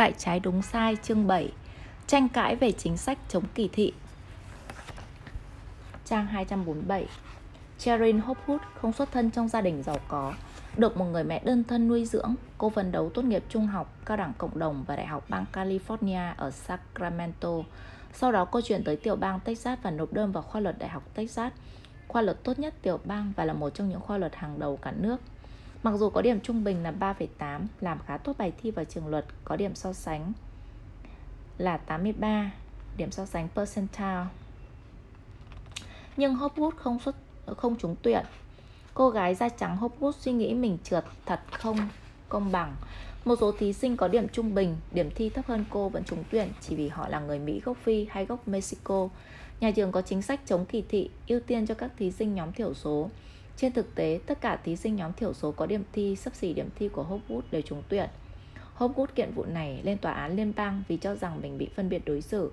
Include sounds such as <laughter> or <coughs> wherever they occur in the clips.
Phải trái đúng sai chương 7 Tranh cãi về chính sách chống kỳ thị. Trang 247 Cheryl Hopwood không xuất thân trong gia đình giàu có Được một người mẹ đơn thân nuôi dưỡng. Cô phấn đấu tốt nghiệp trung học, cao đẳng cộng đồng và Đại học bang California ở Sacramento. Sau đó cô chuyển tới tiểu bang Texas và nộp đơn vào khoa luật Đại học Texas. Khoa luật tốt nhất tiểu bang và là một trong những khoa luật hàng đầu cả nước. Mặc dù có điểm trung bình là 3,8, làm khá tốt bài thi vào trường luật, có điểm so sánh là 83, điểm so sánh percentile. Nhưng Hopwood không xuất không trúng tuyển. Cô gái da trắng Hopwood suy nghĩ mình trượt thật không công bằng. Một số thí sinh có điểm trung bình, điểm thi thấp hơn cô vẫn trúng tuyển chỉ vì họ là người Mỹ gốc Phi hay gốc Mexico. Nhà trường có chính sách chống kỳ thị, ưu tiên cho các thí sinh nhóm thiểu số. Trên thực tế, tất cả thí sinh nhóm thiểu số có điểm thi sấp xỉ điểm thi của Hopwood đều trúng tuyển. Hopwood kiện vụ này lên tòa án liên bang vì cho rằng mình bị phân biệt đối xử.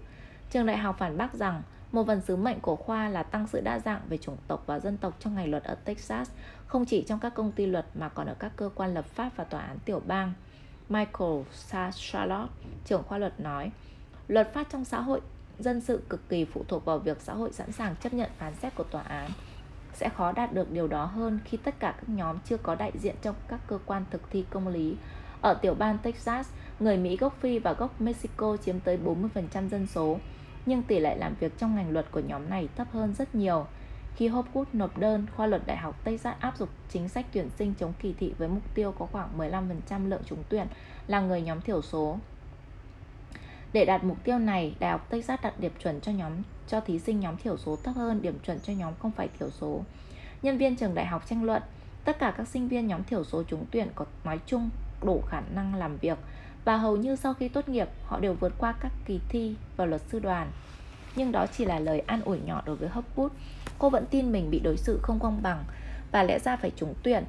Trường đại học phản bác rằng một phần sứ mệnh của khoa là tăng sự đa dạng về chủng tộc và dân tộc trong ngành luật ở Texas, không chỉ trong các công ty luật mà còn ở các cơ quan lập pháp và tòa án tiểu bang. Michael Charlotte, trưởng khoa luật nói, luật pháp trong xã hội dân sự cực kỳ phụ thuộc vào việc xã hội sẵn sàng chấp nhận phán xét của tòa án sẽ khó đạt được điều đó hơn khi tất cả các nhóm chưa có đại diện trong các cơ quan thực thi công lý. Ở tiểu bang Texas, người Mỹ gốc Phi và gốc Mexico chiếm tới 40% dân số, nhưng tỷ lệ làm việc trong ngành luật của nhóm này thấp hơn rất nhiều. Khi Hopwood nộp đơn, khoa luật Đại học Texas áp dụng chính sách tuyển sinh chống kỳ thị với mục tiêu có khoảng 15% lượng trúng tuyển là người nhóm thiểu số. Để đạt mục tiêu này, Đại học Texas đặt điểm chuẩn cho nhóm cho thí sinh nhóm thiểu số thấp hơn điểm chuẩn cho nhóm không phải thiểu số. Nhân viên trường đại học tranh luận, tất cả các sinh viên nhóm thiểu số trúng tuyển có nói chung đủ khả năng làm việc và hầu như sau khi tốt nghiệp họ đều vượt qua các kỳ thi vào luật sư đoàn. Nhưng đó chỉ là lời an ủi nhỏ đối với Hopwood. Cô vẫn tin mình bị đối xử không công bằng và lẽ ra phải trúng tuyển.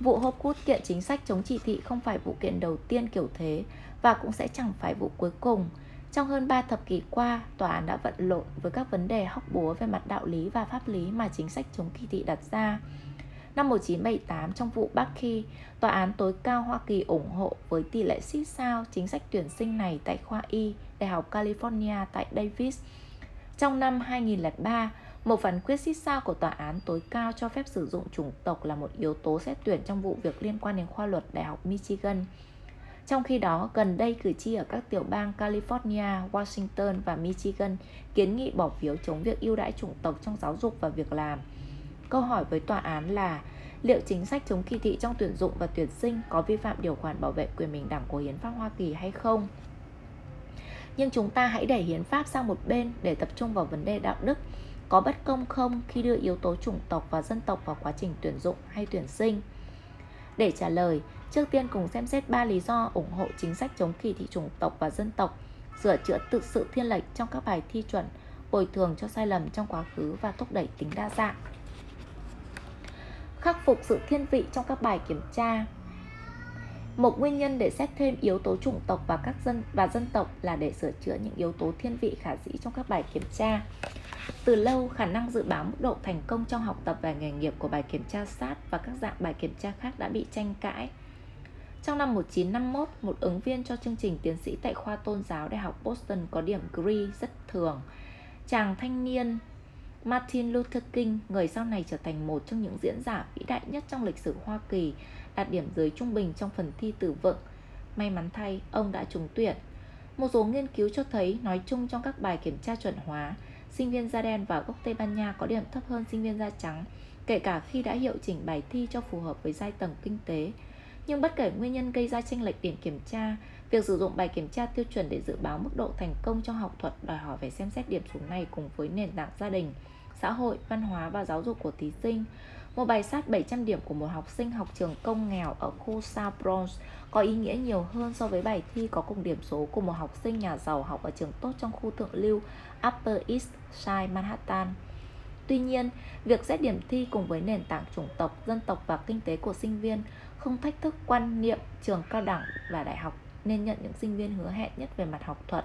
Vụ Hopwood kiện chính sách chống chỉ thị không phải vụ kiện đầu tiên kiểu thế và cũng sẽ chẳng phải vụ cuối cùng. Trong hơn 3 thập kỷ qua, tòa án đã vận lộn với các vấn đề hóc búa về mặt đạo lý và pháp lý mà chính sách chống kỳ thị đặt ra. Năm 1978, trong vụ Bucky, tòa án tối cao Hoa Kỳ ủng hộ với tỷ lệ xít sao chính sách tuyển sinh này tại khoa Y, Đại học California tại Davis. Trong năm 2003, một phán quyết xít sao của tòa án tối cao cho phép sử dụng chủng tộc là một yếu tố xét tuyển trong vụ việc liên quan đến khoa luật Đại học Michigan. Trong khi đó, gần đây cử tri ở các tiểu bang California, Washington và Michigan kiến nghị bỏ phiếu chống việc ưu đãi chủng tộc trong giáo dục và việc làm. Câu hỏi với tòa án là liệu chính sách chống kỳ thị trong tuyển dụng và tuyển sinh có vi phạm điều khoản bảo vệ quyền bình đẳng của Hiến pháp Hoa Kỳ hay không? Nhưng chúng ta hãy để hiến pháp sang một bên để tập trung vào vấn đề đạo đức có bất công không khi đưa yếu tố chủng tộc và dân tộc vào quá trình tuyển dụng hay tuyển sinh. Để trả lời, trước tiên cùng xem xét ba lý do ủng hộ chính sách chống kỳ thị chủng tộc và dân tộc, sửa chữa tự sự thiên lệch trong các bài thi chuẩn, bồi thường cho sai lầm trong quá khứ và thúc đẩy tính đa dạng. Khắc phục sự thiên vị trong các bài kiểm tra một nguyên nhân để xét thêm yếu tố chủng tộc và các dân và dân tộc là để sửa chữa những yếu tố thiên vị khả dĩ trong các bài kiểm tra. Từ lâu, khả năng dự báo mức độ thành công trong học tập và nghề nghiệp của bài kiểm tra sát và các dạng bài kiểm tra khác đã bị tranh cãi. Trong năm 1951, một ứng viên cho chương trình tiến sĩ tại khoa tôn giáo Đại học Boston có điểm GRE rất thường. Chàng thanh niên Martin Luther King, người sau này trở thành một trong những diễn giả vĩ đại nhất trong lịch sử Hoa Kỳ, đạt điểm dưới trung bình trong phần thi tử vựng. May mắn thay, ông đã trúng tuyển. Một số nghiên cứu cho thấy, nói chung trong các bài kiểm tra chuẩn hóa, sinh viên da đen và gốc Tây Ban Nha có điểm thấp hơn sinh viên da trắng, kể cả khi đã hiệu chỉnh bài thi cho phù hợp với giai tầng kinh tế. Nhưng bất kể nguyên nhân gây ra tranh lệch điểm kiểm tra, việc sử dụng bài kiểm tra tiêu chuẩn để dự báo mức độ thành công trong học thuật đòi hỏi phải xem xét điểm số này cùng với nền tảng gia đình, xã hội, văn hóa và giáo dục của thí sinh. Một bài sát 700 điểm của một học sinh học trường công nghèo ở khu South Bronx có ý nghĩa nhiều hơn so với bài thi có cùng điểm số của một học sinh nhà giàu học ở trường tốt trong khu thượng lưu Upper East Side Manhattan. Tuy nhiên, việc xét điểm thi cùng với nền tảng chủng tộc, dân tộc và kinh tế của sinh viên không thách thức quan niệm trường cao đẳng và đại học nên nhận những sinh viên hứa hẹn nhất về mặt học thuật.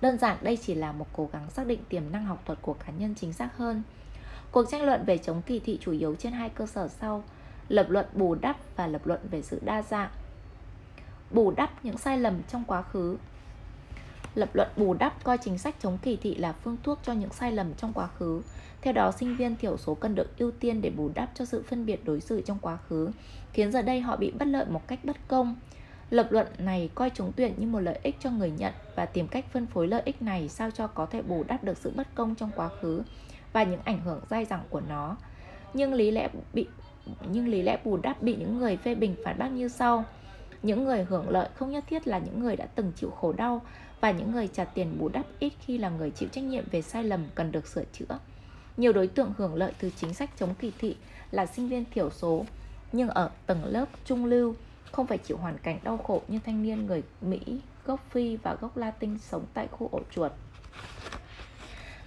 Đơn giản đây chỉ là một cố gắng xác định tiềm năng học thuật của cá nhân chính xác hơn. Cuộc tranh luận về chống kỳ thị chủ yếu trên hai cơ sở sau, lập luận bù đắp và lập luận về sự đa dạng. bù đắp những sai lầm trong quá khứ lập luận bù đắp coi chính sách chống kỳ thị là phương thuốc cho những sai lầm trong quá khứ. Theo đó, sinh viên thiểu số cần được ưu tiên để bù đắp cho sự phân biệt đối xử trong quá khứ, khiến giờ đây họ bị bất lợi một cách bất công. Lập luận này coi trúng tuyển như một lợi ích cho người nhận và tìm cách phân phối lợi ích này sao cho có thể bù đắp được sự bất công trong quá khứ và những ảnh hưởng dai dẳng của nó. Nhưng lý lẽ bị, nhưng lý lẽ bù đắp bị những người phê bình phản bác như sau. Những người hưởng lợi không nhất thiết là những người đã từng chịu khổ đau và những người trả tiền bù đắp ít khi là người chịu trách nhiệm về sai lầm cần được sửa chữa. Nhiều đối tượng hưởng lợi từ chính sách chống kỳ thị là sinh viên thiểu số, nhưng ở tầng lớp trung lưu không phải chịu hoàn cảnh đau khổ như thanh niên người Mỹ, gốc Phi và gốc Latin sống tại khu ổ chuột.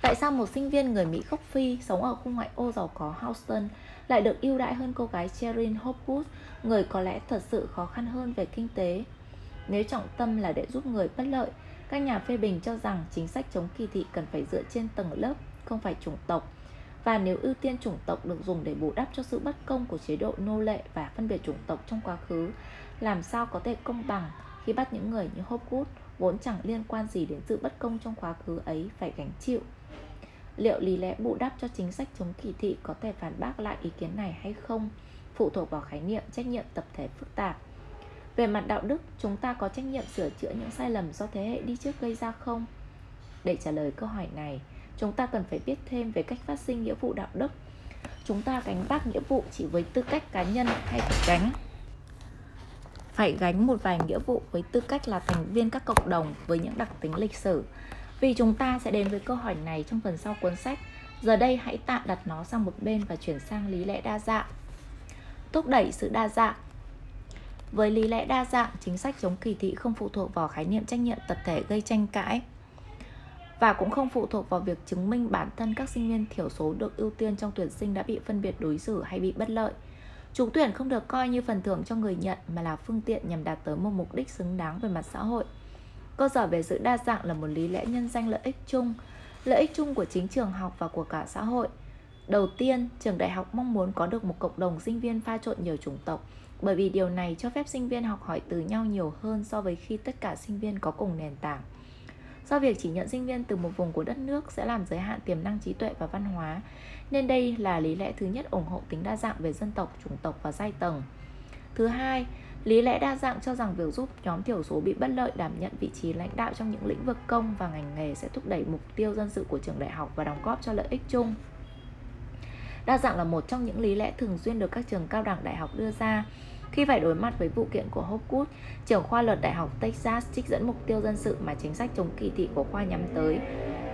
Tại sao một sinh viên người Mỹ gốc Phi sống ở khu ngoại ô giàu có Houston lại được ưu đãi hơn cô gái Sherin Hopwood, người có lẽ thật sự khó khăn hơn về kinh tế? Nếu trọng tâm là để giúp người bất lợi, các nhà phê bình cho rằng chính sách chống kỳ thị cần phải dựa trên tầng lớp, không phải chủng tộc. Và nếu ưu tiên chủng tộc được dùng để bù đắp cho sự bất công của chế độ nô lệ và phân biệt chủng tộc trong quá khứ, làm sao có thể công bằng khi bắt những người như Hopgood vốn chẳng liên quan gì đến sự bất công trong quá khứ ấy phải gánh chịu. Liệu lý lẽ bù đắp cho chính sách chống kỳ thị có thể phản bác lại ý kiến này hay không phụ thuộc vào khái niệm trách nhiệm tập thể phức tạp. Về mặt đạo đức, chúng ta có trách nhiệm sửa chữa những sai lầm do thế hệ đi trước gây ra không? Để trả lời câu hỏi này, chúng ta cần phải biết thêm về cách phát sinh nghĩa vụ đạo đức. Chúng ta gánh vác nghĩa vụ chỉ với tư cách cá nhân hay phải gánh phải gánh một vài nghĩa vụ với tư cách là thành viên các cộng đồng với những đặc tính lịch sử. Vì chúng ta sẽ đến với câu hỏi này trong phần sau cuốn sách. Giờ đây hãy tạm đặt nó sang một bên và chuyển sang lý lẽ đa dạng. Thúc đẩy sự đa dạng với lý lẽ đa dạng, chính sách chống kỳ thị không phụ thuộc vào khái niệm trách nhiệm tập thể gây tranh cãi và cũng không phụ thuộc vào việc chứng minh bản thân các sinh viên thiểu số được ưu tiên trong tuyển sinh đã bị phân biệt đối xử hay bị bất lợi. Trúng tuyển không được coi như phần thưởng cho người nhận mà là phương tiện nhằm đạt tới một mục đích xứng đáng về mặt xã hội. Cơ sở về sự đa dạng là một lý lẽ nhân danh lợi ích chung, lợi ích chung của chính trường học và của cả xã hội. Đầu tiên, trường đại học mong muốn có được một cộng đồng sinh viên pha trộn nhiều chủng tộc, bởi vì điều này cho phép sinh viên học hỏi từ nhau nhiều hơn so với khi tất cả sinh viên có cùng nền tảng. Do việc chỉ nhận sinh viên từ một vùng của đất nước sẽ làm giới hạn tiềm năng trí tuệ và văn hóa, nên đây là lý lẽ thứ nhất ủng hộ tính đa dạng về dân tộc, chủng tộc và giai tầng. Thứ hai, lý lẽ đa dạng cho rằng việc giúp nhóm thiểu số bị bất lợi đảm nhận vị trí lãnh đạo trong những lĩnh vực công và ngành nghề sẽ thúc đẩy mục tiêu dân sự của trường đại học và đóng góp cho lợi ích chung. Đa dạng là một trong những lý lẽ thường xuyên được các trường cao đẳng đại học đưa ra khi phải đối mặt với vụ kiện của Hopwood, trưởng khoa luật Đại học Texas trích dẫn mục tiêu dân sự mà chính sách chống kỳ thị của khoa nhắm tới.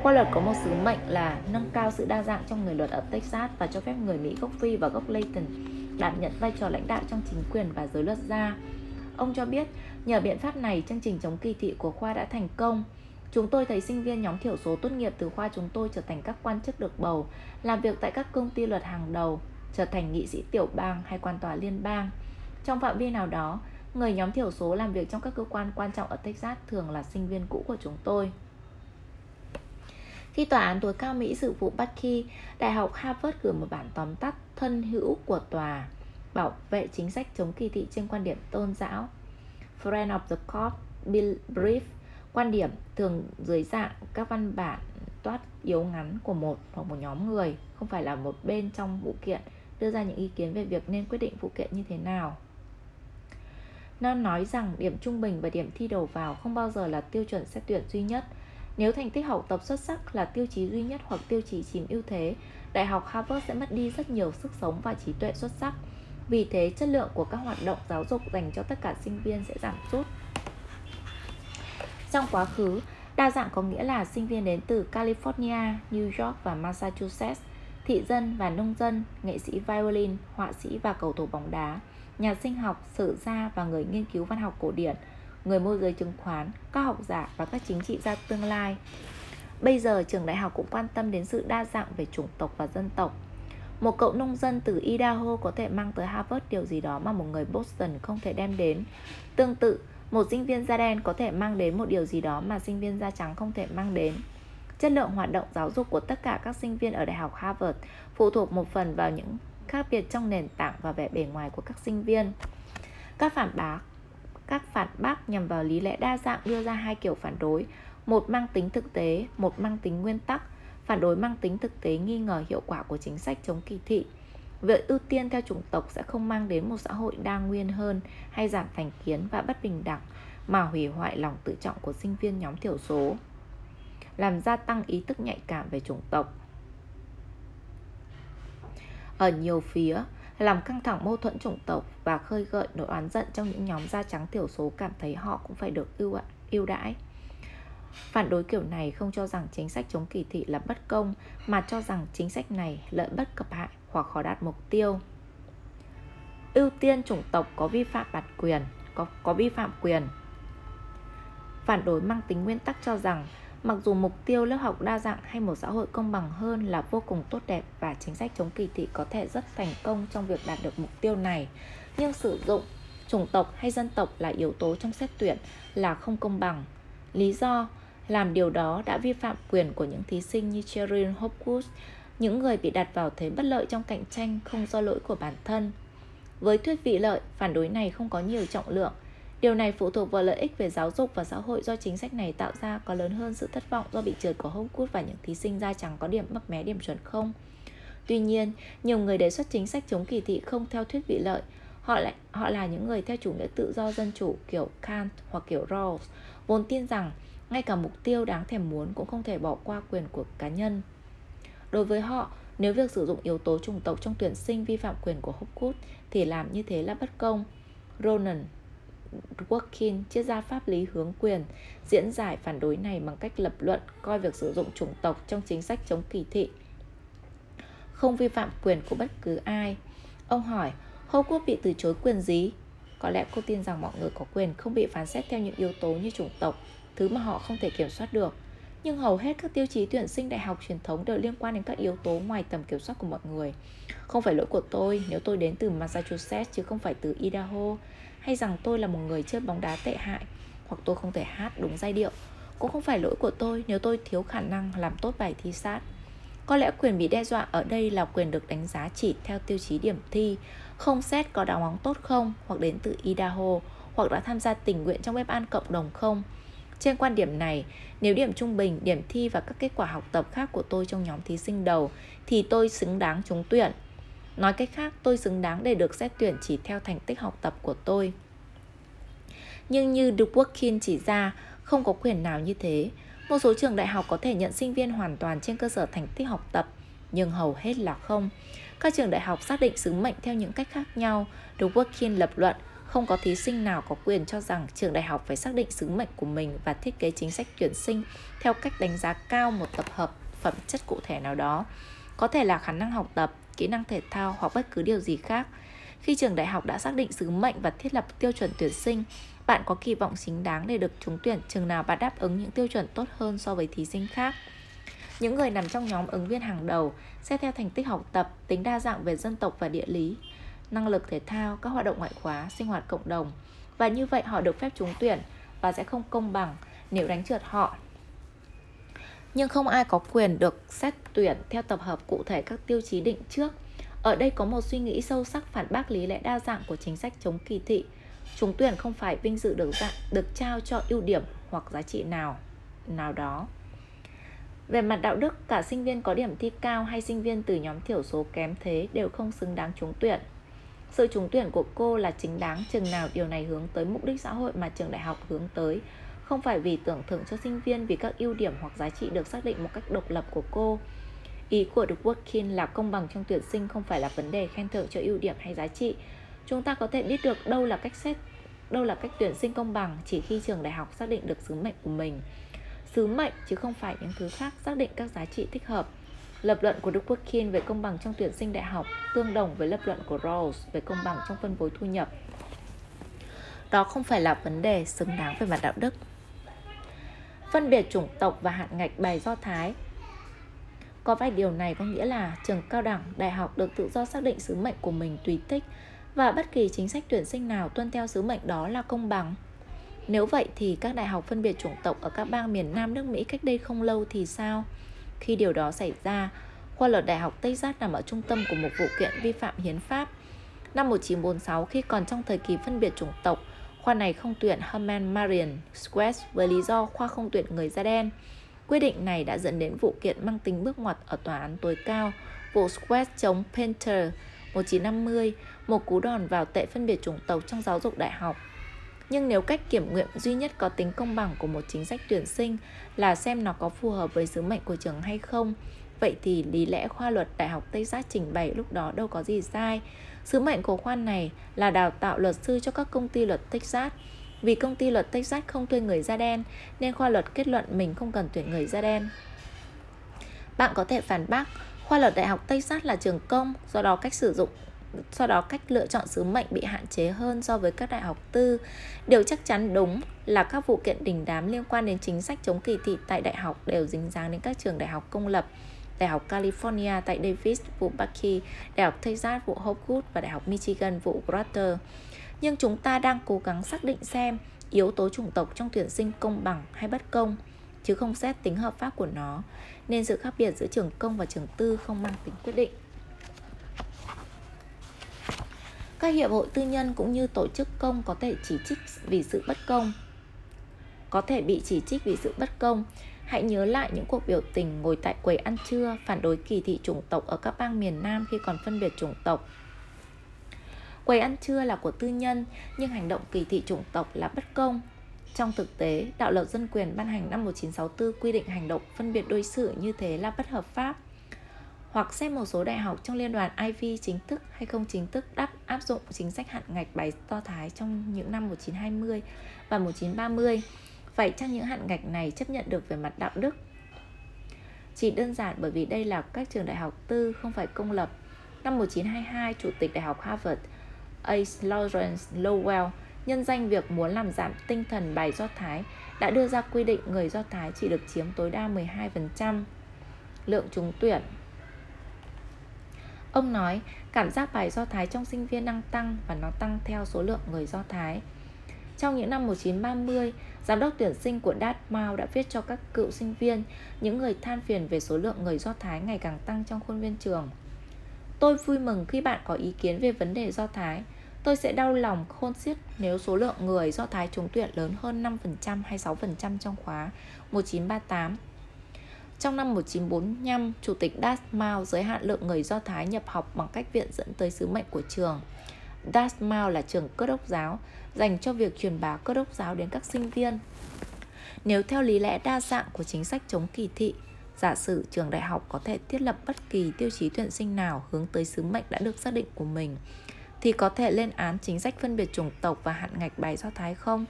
Khoa luật có một sứ mệnh là nâng cao sự đa dạng trong người luật ở Texas và cho phép người Mỹ gốc Phi và gốc Latin đảm nhận vai trò lãnh đạo trong chính quyền và giới luật gia. Ông cho biết, nhờ biện pháp này, chương trình chống kỳ thị của khoa đã thành công. Chúng tôi thấy sinh viên nhóm thiểu số tốt nghiệp từ khoa chúng tôi trở thành các quan chức được bầu, làm việc tại các công ty luật hàng đầu, trở thành nghị sĩ tiểu bang hay quan tòa liên bang. Trong phạm vi nào đó, người nhóm thiểu số làm việc trong các cơ quan quan trọng ở Texas thường là sinh viên cũ của chúng tôi. Khi tòa án tối cao Mỹ sự vụ Bucky, Đại học Harvard gửi một bản tóm tắt thân hữu của tòa bảo vệ chính sách chống kỳ thị trên quan điểm tôn giáo. Friend of the Court Bill Brief quan điểm thường dưới dạng các văn bản toát yếu ngắn của một hoặc một nhóm người, không phải là một bên trong vụ kiện đưa ra những ý kiến về việc nên quyết định vụ kiện như thế nào. Nó nói rằng điểm trung bình và điểm thi đầu vào không bao giờ là tiêu chuẩn xét tuyển duy nhất. Nếu thành tích học tập xuất sắc là tiêu chí duy nhất hoặc tiêu chí chiếm ưu thế, Đại học Harvard sẽ mất đi rất nhiều sức sống và trí tuệ xuất sắc. Vì thế, chất lượng của các hoạt động giáo dục dành cho tất cả sinh viên sẽ giảm sút. Trong quá khứ, đa dạng có nghĩa là sinh viên đến từ California, New York và Massachusetts, thị dân và nông dân, nghệ sĩ violin, họa sĩ và cầu thủ bóng đá nhà sinh học, sử gia và người nghiên cứu văn học cổ điển, người môi giới chứng khoán, các học giả và các chính trị gia tương lai. Bây giờ trường đại học cũng quan tâm đến sự đa dạng về chủng tộc và dân tộc. Một cậu nông dân từ Idaho có thể mang tới Harvard điều gì đó mà một người Boston không thể đem đến. Tương tự, một sinh viên da đen có thể mang đến một điều gì đó mà sinh viên da trắng không thể mang đến. Chất lượng hoạt động giáo dục của tất cả các sinh viên ở Đại học Harvard phụ thuộc một phần vào những khác biệt trong nền tảng và vẻ bề ngoài của các sinh viên. Các phản bác Các phản bác nhằm vào lý lẽ đa dạng đưa ra hai kiểu phản đối, một mang tính thực tế, một mang tính nguyên tắc. Phản đối mang tính thực tế nghi ngờ hiệu quả của chính sách chống kỳ thị. Việc ưu tiên theo chủng tộc sẽ không mang đến một xã hội đa nguyên hơn hay giảm thành kiến và bất bình đẳng, mà hủy hoại lòng tự trọng của sinh viên nhóm thiểu số, làm gia tăng ý thức nhạy cảm về chủng tộc. Ở nhiều phía, làm căng thẳng mâu thuẫn chủng tộc và khơi gợi nỗi oán giận trong những nhóm da trắng thiểu số cảm thấy họ cũng phải được ưu ưu đãi. Phản đối kiểu này không cho rằng chính sách chống kỳ thị là bất công mà cho rằng chính sách này lợi bất cập hại hoặc khó đạt mục tiêu. Ưu tiên chủng tộc có vi phạm bản quyền, có có vi phạm quyền. Phản đối mang tính nguyên tắc cho rằng mặc dù mục tiêu lớp học đa dạng hay một xã hội công bằng hơn là vô cùng tốt đẹp và chính sách chống kỳ thị có thể rất thành công trong việc đạt được mục tiêu này, nhưng sử dụng chủng tộc hay dân tộc là yếu tố trong xét tuyển là không công bằng. Lý do làm điều đó đã vi phạm quyền của những thí sinh như Cheryl Hopkins, những người bị đặt vào thế bất lợi trong cạnh tranh không do lỗi của bản thân. Với thuyết vị lợi, phản đối này không có nhiều trọng lượng. Điều này phụ thuộc vào lợi ích về giáo dục và xã hội do chính sách này tạo ra có lớn hơn sự thất vọng do bị trượt của Hopkins và những thí sinh da trắng có điểm mấp mé điểm chuẩn không. Tuy nhiên, nhiều người đề xuất chính sách chống kỳ thị không theo thuyết vị lợi. Họ lại họ là những người theo chủ nghĩa tự do dân chủ kiểu Kant hoặc kiểu Rawls, vốn tin rằng ngay cả mục tiêu đáng thèm muốn cũng không thể bỏ qua quyền của cá nhân. Đối với họ, nếu việc sử dụng yếu tố chủng tộc trong tuyển sinh vi phạm quyền của Hopkins thì làm như thế là bất công. Ronan Dworkin, triết gia pháp lý hướng quyền, diễn giải phản đối này bằng cách lập luận coi việc sử dụng chủng tộc trong chính sách chống kỳ thị không vi phạm quyền của bất cứ ai. Ông hỏi, Hopkins bị từ chối quyền gì? Có lẽ cô tin rằng mọi người có quyền không bị phán xét theo những yếu tố như chủng tộc, thứ mà họ không thể kiểm soát được. Nhưng hầu hết các tiêu chí tuyển sinh đại học truyền thống đều liên quan đến các yếu tố ngoài tầm kiểm soát của mọi người. Không phải lỗi của tôi nếu tôi đến từ Massachusetts chứ không phải từ Idaho, hay rằng tôi là một người chơi bóng đá tệ hại, hoặc tôi không thể hát đúng giai điệu. Cũng không phải lỗi của tôi nếu tôi thiếu khả năng làm tốt bài thi sát. Có lẽ quyền bị đe dọa ở đây là quyền được đánh giá chỉ theo tiêu chí điểm thi, không xét có đá bóng tốt không, hoặc đến từ Idaho, hoặc đã tham gia tình nguyện trong bếp ăn cộng đồng không, trên quan điểm này, nếu điểm trung bình, điểm thi và các kết quả học tập khác của tôi trong nhóm thí sinh đầu thì tôi xứng đáng trúng tuyển. Nói cách khác, tôi xứng đáng để được xét tuyển chỉ theo thành tích học tập của tôi. Nhưng như Dworkin chỉ ra, không có quyền nào như thế. Một số trường đại học có thể nhận sinh viên hoàn toàn trên cơ sở thành tích học tập, nhưng hầu hết là không. Các trường đại học xác định sứ mệnh theo những cách khác nhau. Dworkin lập luận không có thí sinh nào có quyền cho rằng trường đại học phải xác định sứ mệnh của mình và thiết kế chính sách tuyển sinh theo cách đánh giá cao một tập hợp phẩm chất cụ thể nào đó. Có thể là khả năng học tập, kỹ năng thể thao hoặc bất cứ điều gì khác. Khi trường đại học đã xác định sứ mệnh và thiết lập tiêu chuẩn tuyển sinh, bạn có kỳ vọng chính đáng để được trúng tuyển trường nào bạn đáp ứng những tiêu chuẩn tốt hơn so với thí sinh khác. Những người nằm trong nhóm ứng viên hàng đầu sẽ theo thành tích học tập, tính đa dạng về dân tộc và địa lý, năng lực thể thao, các hoạt động ngoại khóa, sinh hoạt cộng đồng và như vậy họ được phép trúng tuyển và sẽ không công bằng nếu đánh trượt họ. Nhưng không ai có quyền được xét tuyển theo tập hợp cụ thể các tiêu chí định trước. Ở đây có một suy nghĩ sâu sắc phản bác lý lẽ đa dạng của chính sách chống kỳ thị. Trúng tuyển không phải vinh dự được dạng, được trao cho ưu điểm hoặc giá trị nào nào đó. Về mặt đạo đức, cả sinh viên có điểm thi cao hay sinh viên từ nhóm thiểu số kém thế đều không xứng đáng trúng tuyển. Sự trúng tuyển của cô là chính đáng chừng nào điều này hướng tới mục đích xã hội mà trường đại học hướng tới, không phải vì tưởng thưởng cho sinh viên vì các ưu điểm hoặc giá trị được xác định một cách độc lập của cô. Ý của The Working là công bằng trong tuyển sinh không phải là vấn đề khen thưởng cho ưu điểm hay giá trị. Chúng ta có thể biết được đâu là cách xét đâu là cách tuyển sinh công bằng chỉ khi trường đại học xác định được sứ mệnh của mình. Sứ mệnh chứ không phải những thứ khác xác định các giá trị thích hợp. Lập luận của Đức Workin về công bằng trong tuyển sinh đại học tương đồng với lập luận của Rawls về công bằng trong phân phối thu nhập. Đó không phải là vấn đề xứng đáng về mặt đạo đức. Phân biệt chủng tộc và hạn ngạch bài do Thái Có vài điều này có nghĩa là trường cao đẳng, đại học được tự do xác định sứ mệnh của mình tùy thích và bất kỳ chính sách tuyển sinh nào tuân theo sứ mệnh đó là công bằng. Nếu vậy thì các đại học phân biệt chủng tộc ở các bang miền Nam nước Mỹ cách đây không lâu thì sao? Khi điều đó xảy ra, khoa luật Đại học Texas nằm ở trung tâm của một vụ kiện vi phạm hiến pháp. Năm 1946, khi còn trong thời kỳ phân biệt chủng tộc, khoa này không tuyển Herman Marion Squares với lý do khoa không tuyển người da đen. Quyết định này đã dẫn đến vụ kiện mang tính bước ngoặt ở tòa án tối cao, vụ Squares chống Painter 1950, một cú đòn vào tệ phân biệt chủng tộc trong giáo dục đại học. Nhưng nếu cách kiểm nghiệm duy nhất có tính công bằng của một chính sách tuyển sinh là xem nó có phù hợp với sứ mệnh của trường hay không, vậy thì lý lẽ khoa luật Đại học tây giác trình bày lúc đó đâu có gì sai. Sứ mệnh của khoa này là đào tạo luật sư cho các công ty luật Texas. Vì công ty luật Texas không thuê người da đen, nên khoa luật kết luận mình không cần tuyển người da đen. Bạn có thể phản bác, khoa luật Đại học Texas là trường công, do đó cách sử dụng do đó cách lựa chọn sứ mệnh bị hạn chế hơn so với các đại học tư. Điều chắc chắn đúng là các vụ kiện đình đám liên quan đến chính sách chống kỳ thị tại đại học đều dính dáng đến các trường đại học công lập. Đại học California tại Davis, vụ Bucky, Đại học Texas, vụ Hopgood và Đại học Michigan, vụ Grutter. Nhưng chúng ta đang cố gắng xác định xem yếu tố chủng tộc trong tuyển sinh công bằng hay bất công, chứ không xét tính hợp pháp của nó, nên sự khác biệt giữa trường công và trường tư không mang tính quyết định. Các hiệp hội tư nhân cũng như tổ chức công có thể chỉ trích vì sự bất công. Có thể bị chỉ trích vì sự bất công. Hãy nhớ lại những cuộc biểu tình ngồi tại quầy ăn trưa phản đối kỳ thị chủng tộc ở các bang miền Nam khi còn phân biệt chủng tộc. Quầy ăn trưa là của tư nhân, nhưng hành động kỳ thị chủng tộc là bất công. Trong thực tế, đạo luật dân quyền ban hành năm 1964 quy định hành động phân biệt đối xử như thế là bất hợp pháp hoặc xem một số đại học trong liên đoàn Ivy chính thức hay không chính thức đáp áp dụng chính sách hạn ngạch bài do Thái trong những năm 1920 và 1930. Vậy chăng những hạn ngạch này chấp nhận được về mặt đạo đức? Chỉ đơn giản bởi vì đây là các trường đại học tư không phải công lập. Năm 1922, Chủ tịch Đại học Harvard A. Lawrence Lowell nhân danh việc muốn làm giảm tinh thần bài Do Thái đã đưa ra quy định người Do Thái chỉ được chiếm tối đa 12% lượng trúng tuyển Ông nói, cảm giác bài Do Thái trong sinh viên đang tăng và nó tăng theo số lượng người Do Thái. Trong những năm 1930, giám đốc tuyển sinh của Dartmouth đã viết cho các cựu sinh viên những người than phiền về số lượng người Do Thái ngày càng tăng trong khuôn viên trường. Tôi vui mừng khi bạn có ý kiến về vấn đề Do Thái. Tôi sẽ đau lòng khôn xiết nếu số lượng người Do Thái trúng tuyển lớn hơn 5% hay 6% trong khóa 1938 trong năm 1945, Chủ tịch Dartmouth giới hạn lượng người Do Thái nhập học bằng cách viện dẫn tới sứ mệnh của trường. Dartmouth là trường cơ đốc giáo, dành cho việc truyền bá cơ đốc giáo đến các sinh viên. Nếu theo lý lẽ đa dạng của chính sách chống kỳ thị, giả sử trường đại học có thể thiết lập bất kỳ tiêu chí tuyển sinh nào hướng tới sứ mệnh đã được xác định của mình, thì có thể lên án chính sách phân biệt chủng tộc và hạn ngạch bài Do Thái không?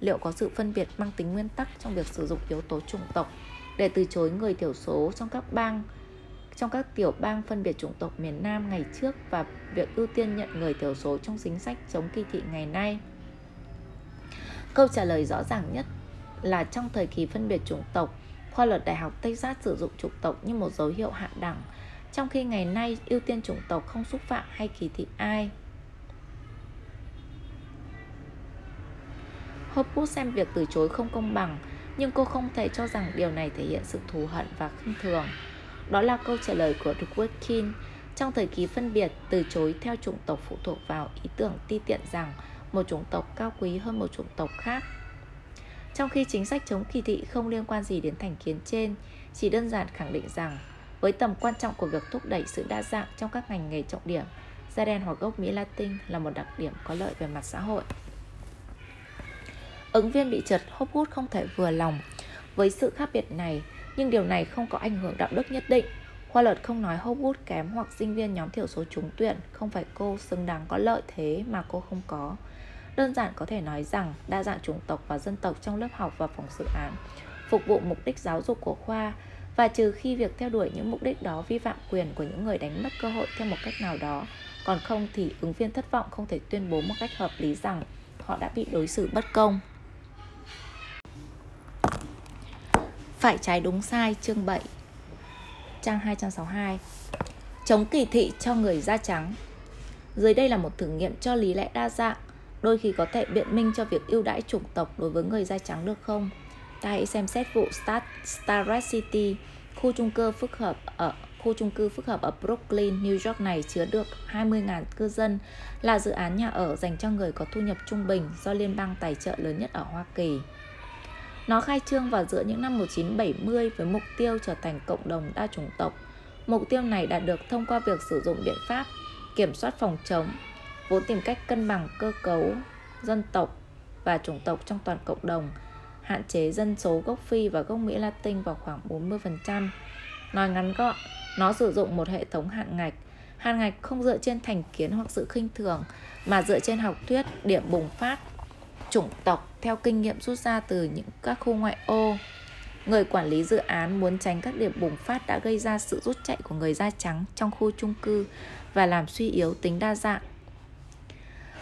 Liệu có sự phân biệt mang tính nguyên tắc trong việc sử dụng yếu tố chủng tộc để từ chối người thiểu số trong các bang trong các tiểu bang phân biệt chủng tộc miền Nam ngày trước và việc ưu tiên nhận người thiểu số trong chính sách chống kỳ thị ngày nay. Câu trả lời rõ ràng nhất là trong thời kỳ phân biệt chủng tộc, khoa luật Đại học Texas sử dụng chủng tộc như một dấu hiệu hạ đẳng, trong khi ngày nay ưu tiên chủng tộc không xúc phạm hay kỳ thị ai. Hopwood xem việc từ chối không công bằng nhưng cô không thể cho rằng điều này thể hiện sự thù hận và khinh thường. Đó là câu trả lời của Dworkin. Trong thời kỳ phân biệt, từ chối theo chủng tộc phụ thuộc vào ý tưởng ti tiện rằng một chủng tộc cao quý hơn một chủng tộc khác. Trong khi chính sách chống kỳ thị không liên quan gì đến thành kiến trên, chỉ đơn giản khẳng định rằng với tầm quan trọng của việc thúc đẩy sự đa dạng trong các ngành nghề trọng điểm, da đen hoặc gốc Mỹ Latin là một đặc điểm có lợi về mặt xã hội. Ứng viên bị trượt hút không thể vừa lòng với sự khác biệt này, nhưng điều này không có ảnh hưởng đạo đức nhất định. Khoa luật không nói Hopwood kém hoặc sinh viên nhóm thiểu số trúng tuyển, không phải cô xứng đáng có lợi thế mà cô không có. Đơn giản có thể nói rằng đa dạng chủng tộc và dân tộc trong lớp học và phòng dự án phục vụ mục đích giáo dục của khoa và trừ khi việc theo đuổi những mục đích đó vi phạm quyền của những người đánh mất cơ hội theo một cách nào đó, còn không thì ứng viên thất vọng không thể tuyên bố một cách hợp lý rằng họ đã bị đối xử bất công. Phải trái đúng sai chương 7 Trang 262 Chống kỳ thị cho người da trắng Dưới đây là một thử nghiệm cho lý lẽ đa dạng Đôi khi có thể biện minh cho việc ưu đãi chủng tộc đối với người da trắng được không? Ta hãy xem xét vụ Star, Star Red City, khu trung cư phức hợp ở khu chung cư phức hợp ở Brooklyn, New York này chứa được 20.000 cư dân, là dự án nhà ở dành cho người có thu nhập trung bình do liên bang tài trợ lớn nhất ở Hoa Kỳ. Nó khai trương vào giữa những năm 1970 với mục tiêu trở thành cộng đồng đa chủng tộc. Mục tiêu này đạt được thông qua việc sử dụng biện pháp kiểm soát phòng chống, vốn tìm cách cân bằng cơ cấu dân tộc và chủng tộc trong toàn cộng đồng, hạn chế dân số gốc Phi và gốc Mỹ Latin vào khoảng 40%. Nói ngắn gọn, nó sử dụng một hệ thống hạn ngạch. Hạn ngạch không dựa trên thành kiến hoặc sự khinh thường, mà dựa trên học thuyết điểm bùng phát chủng tộc theo kinh nghiệm rút ra từ những các khu ngoại ô. Người quản lý dự án muốn tránh các điểm bùng phát đã gây ra sự rút chạy của người da trắng trong khu chung cư và làm suy yếu tính đa dạng.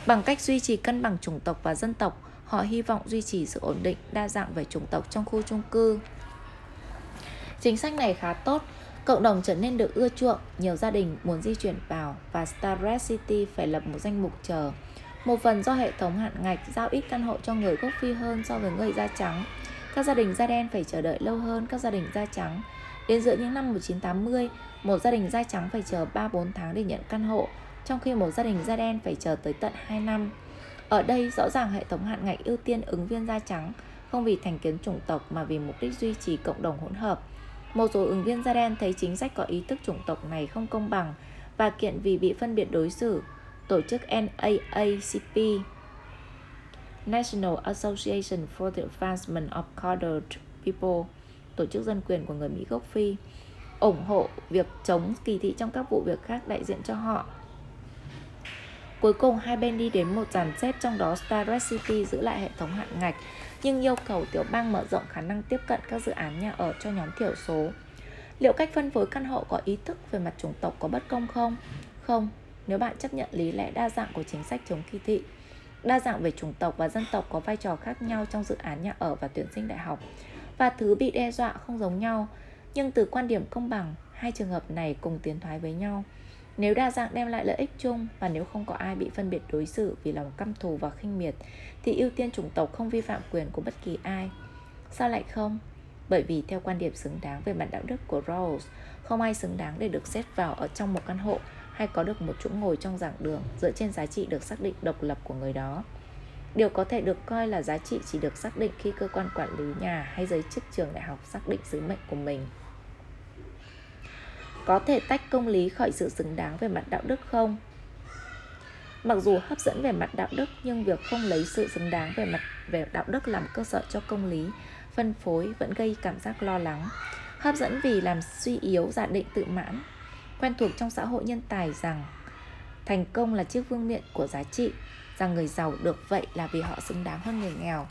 Bằng cách duy trì cân bằng chủng tộc và dân tộc, họ hy vọng duy trì sự ổn định đa dạng về chủng tộc trong khu chung cư. Chính sách này khá tốt, cộng đồng trở nên được ưa chuộng, nhiều gia đình muốn di chuyển vào và Starrett City phải lập một danh mục chờ. Một phần do hệ thống hạn ngạch giao ít căn hộ cho người gốc Phi hơn so với người da trắng. Các gia đình da đen phải chờ đợi lâu hơn các gia đình da trắng. Đến giữa những năm 1980, một gia đình da trắng phải chờ 3-4 tháng để nhận căn hộ, trong khi một gia đình da đen phải chờ tới tận 2 năm. Ở đây, rõ ràng hệ thống hạn ngạch ưu tiên ứng viên da trắng, không vì thành kiến chủng tộc mà vì mục đích duy trì cộng đồng hỗn hợp. Một số ứng viên da đen thấy chính sách có ý thức chủng tộc này không công bằng và kiện vì bị phân biệt đối xử. Tổ chức NAACP National Association for the Advancement of Colored People tổ chức dân quyền của người Mỹ gốc Phi ủng hộ việc chống kỳ thị trong các vụ việc khác đại diện cho họ Cuối cùng hai bên đi đến một dàn xếp trong đó Star City giữ lại hệ thống hạn ngạch nhưng yêu cầu tiểu bang mở rộng khả năng tiếp cận các dự án nhà ở cho nhóm thiểu số. Liệu cách phân phối căn hộ có ý thức về mặt chủng tộc có bất công không? Không, nếu bạn chấp nhận lý lẽ đa dạng của chính sách chống kỳ thị. Đa dạng về chủng tộc và dân tộc có vai trò khác nhau trong dự án nhà ở và tuyển sinh đại học và thứ bị đe dọa không giống nhau, nhưng từ quan điểm công bằng, hai trường hợp này cùng tiến thoái với nhau. Nếu đa dạng đem lại lợi ích chung và nếu không có ai bị phân biệt đối xử vì lòng căm thù và khinh miệt thì ưu tiên chủng tộc không vi phạm quyền của bất kỳ ai. Sao lại không? Bởi vì theo quan điểm xứng đáng về mặt đạo đức của Rawls, không ai xứng đáng để được xếp vào ở trong một căn hộ hay có được một chỗ ngồi trong giảng đường dựa trên giá trị được xác định độc lập của người đó. Điều có thể được coi là giá trị chỉ được xác định khi cơ quan quản lý nhà hay giới chức trường đại học xác định sứ mệnh của mình có thể tách công lý khỏi sự xứng đáng về mặt đạo đức không? Mặc dù hấp dẫn về mặt đạo đức nhưng việc không lấy sự xứng đáng về mặt về đạo đức làm cơ sở cho công lý, phân phối vẫn gây cảm giác lo lắng. Hấp dẫn vì làm suy yếu giả định tự mãn. Quen thuộc trong xã hội nhân tài rằng thành công là chiếc vương miện của giá trị, rằng người giàu được vậy là vì họ xứng đáng hơn người nghèo.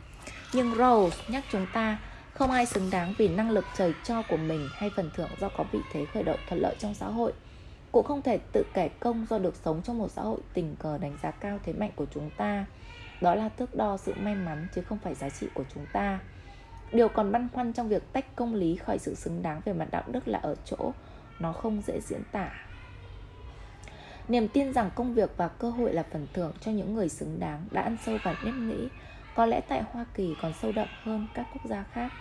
Nhưng Rawls nhắc chúng ta không ai xứng đáng vì năng lực trời cho của mình hay phần thưởng do có vị thế khởi động thuận lợi trong xã hội. Cũng không thể tự kể công do được sống trong một xã hội tình cờ đánh giá cao thế mạnh của chúng ta. Đó là thước đo sự may mắn chứ không phải giá trị của chúng ta. Điều còn băn khoăn trong việc tách công lý khỏi sự xứng đáng về mặt đạo đức là ở chỗ nó không dễ diễn tả. Niềm tin rằng công việc và cơ hội là phần thưởng cho những người xứng đáng đã ăn sâu vào nếp nghĩ, có lẽ tại Hoa Kỳ còn sâu đậm hơn các quốc gia khác.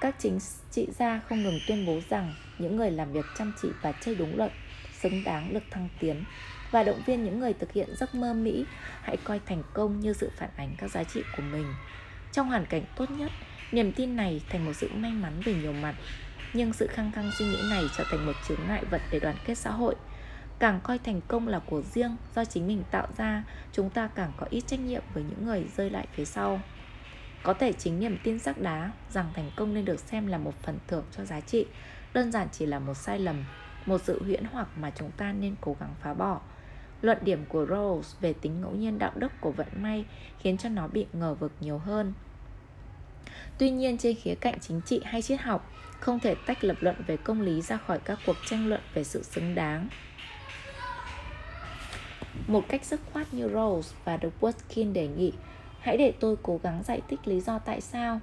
Các chính trị gia không ngừng tuyên bố rằng những người làm việc chăm chỉ và chơi đúng luật xứng đáng được thăng tiến và động viên những người thực hiện giấc mơ Mỹ hãy coi thành công như sự phản ánh các giá trị của mình. Trong hoàn cảnh tốt nhất, niềm tin này thành một sự may mắn về nhiều mặt, nhưng sự khăng khăng suy nghĩ này trở thành một chướng ngại vật để đoàn kết xã hội. Càng coi thành công là của riêng do chính mình tạo ra, chúng ta càng có ít trách nhiệm với những người rơi lại phía sau. Có thể chính niềm tin sắc đá rằng thành công nên được xem là một phần thưởng cho giá trị đơn giản chỉ là một sai lầm, một sự huyễn hoặc mà chúng ta nên cố gắng phá bỏ. Luận điểm của Rawls về tính ngẫu nhiên đạo đức của vận may khiến cho nó bị ngờ vực nhiều hơn. Tuy nhiên trên khía cạnh chính trị hay triết học, không thể tách lập luận về công lý ra khỏi các cuộc tranh luận về sự xứng đáng. Một cách dứt khoát như Rawls và Dworkin đề nghị Hãy để tôi cố gắng giải thích lý do tại sao.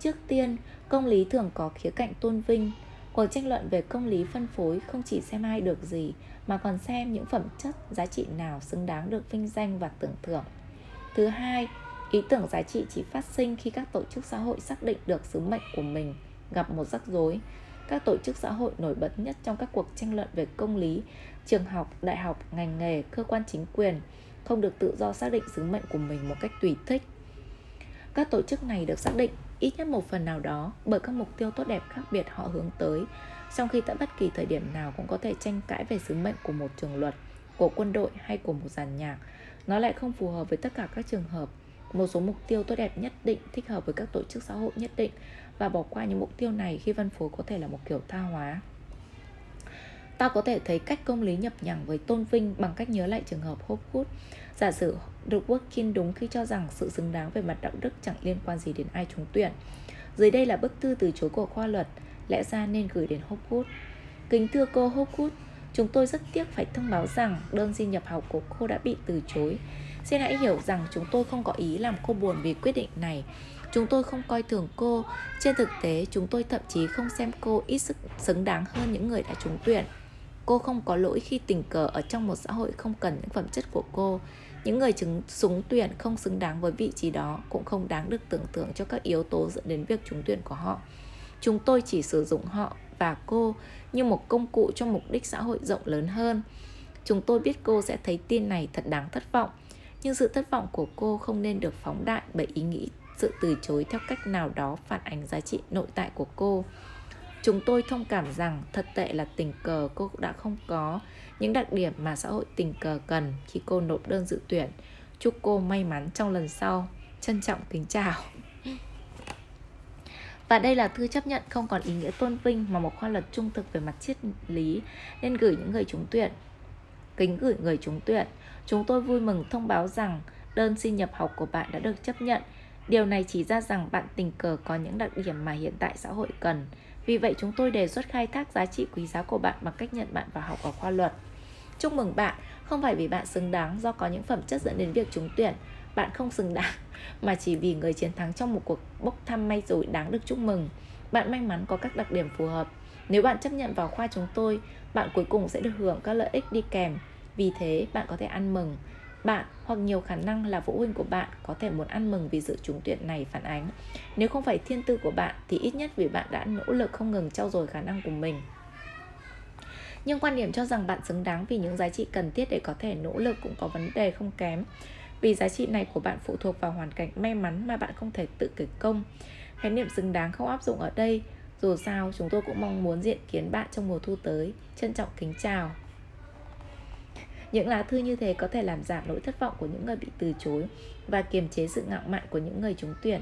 Trước tiên, công lý thường có khía cạnh tôn vinh. Cuộc tranh luận về công lý phân phối không chỉ xem ai được gì, mà còn xem những phẩm chất, giá trị nào xứng đáng được vinh danh và tưởng thưởng. Thứ hai, ý tưởng giá trị chỉ phát sinh khi các tổ chức xã hội xác định được sứ mệnh của mình gặp một rắc rối. các tổ chức xã hội nổi bật nhất trong các cuộc tranh luận về công lý, trường học, đại học, ngành nghề, cơ quan chính quyền không được tự do xác định sứ mệnh của mình một cách tùy thích. Các tổ chức này được xác định ít nhất một phần nào đó bởi các mục tiêu tốt đẹp khác biệt họ hướng tới, trong khi tại bất kỳ thời điểm nào cũng có thể tranh cãi về sứ mệnh của một trường luật, của quân đội hay của một dàn nhạc. Nó lại không phù hợp với tất cả các trường hợp. Một số mục tiêu tốt đẹp nhất định thích hợp với các tổ chức xã hội nhất định và bỏ qua những mục tiêu này khi phân phối có thể là một kiểu tha hóa. Ta có thể thấy cách công lý nhập nhằng với tôn vinh bằng cách nhớ lại trường hợp Hopgood. Giả sử được Workin đúng khi cho rằng sự xứng đáng về mặt đạo đức chẳng liên quan gì đến ai trúng tuyển. Dưới đây là bức thư từ chối của khoa luật, lẽ ra nên gửi đến Hopgood. Kính thưa cô Hopgood, chúng tôi rất tiếc phải thông báo rằng đơn xin nhập học của cô đã bị từ chối. Xin hãy hiểu rằng chúng tôi không có ý làm cô buồn vì quyết định này. Chúng tôi không coi thường cô. Trên thực tế, chúng tôi thậm chí không xem cô ít sức xứng đáng hơn những người đã trúng tuyển. Cô không có lỗi khi tình cờ ở trong một xã hội không cần những phẩm chất của cô. Những người chứng súng tuyển không xứng đáng với vị trí đó cũng không đáng được tưởng tượng cho các yếu tố dẫn đến việc trúng tuyển của họ. Chúng tôi chỉ sử dụng họ và cô như một công cụ cho mục đích xã hội rộng lớn hơn. Chúng tôi biết cô sẽ thấy tin này thật đáng thất vọng, nhưng sự thất vọng của cô không nên được phóng đại bởi ý nghĩ sự từ chối theo cách nào đó phản ánh giá trị nội tại của cô. Chúng tôi thông cảm rằng thật tệ là tình cờ cô đã không có những đặc điểm mà xã hội tình cờ cần khi cô nộp đơn dự tuyển. Chúc cô may mắn trong lần sau. Trân trọng kính chào. Và đây là thư chấp nhận không còn ý nghĩa tôn vinh mà một khoa luật trung thực về mặt triết lý nên gửi những người trúng tuyển. Kính gửi người trúng tuyển, chúng tôi vui mừng thông báo rằng đơn xin nhập học của bạn đã được chấp nhận. Điều này chỉ ra rằng bạn tình cờ có những đặc điểm mà hiện tại xã hội cần. Vì vậy chúng tôi đề xuất khai thác giá trị quý giá của bạn bằng cách nhận bạn vào học ở khoa luật. Chúc mừng bạn, không phải vì bạn xứng đáng do có những phẩm chất dẫn đến việc trúng tuyển, bạn không xứng đáng <laughs> mà chỉ vì người chiến thắng trong một cuộc bốc thăm may rủi đáng được chúc mừng. Bạn may mắn có các đặc điểm phù hợp. Nếu bạn chấp nhận vào khoa chúng tôi, bạn cuối cùng sẽ được hưởng các lợi ích đi kèm. Vì thế, bạn có thể ăn mừng. Bạn hoặc nhiều khả năng là phụ huynh của bạn có thể muốn ăn mừng vì sự trúng tuyển này phản ánh. Nếu không phải thiên tư của bạn thì ít nhất vì bạn đã nỗ lực không ngừng trau dồi khả năng của mình. Nhưng quan điểm cho rằng bạn xứng đáng vì những giá trị cần thiết để có thể nỗ lực cũng có vấn đề không kém. Vì giá trị này của bạn phụ thuộc vào hoàn cảnh may mắn mà bạn không thể tự kể công. Khái niệm xứng đáng không áp dụng ở đây. Dù sao, chúng tôi cũng mong muốn diện kiến bạn trong mùa thu tới. Trân trọng kính chào. Những lá thư như thế có thể làm giảm nỗi thất vọng của những người bị từ chối và kiềm chế sự ngạo mạn của những người trúng tuyển.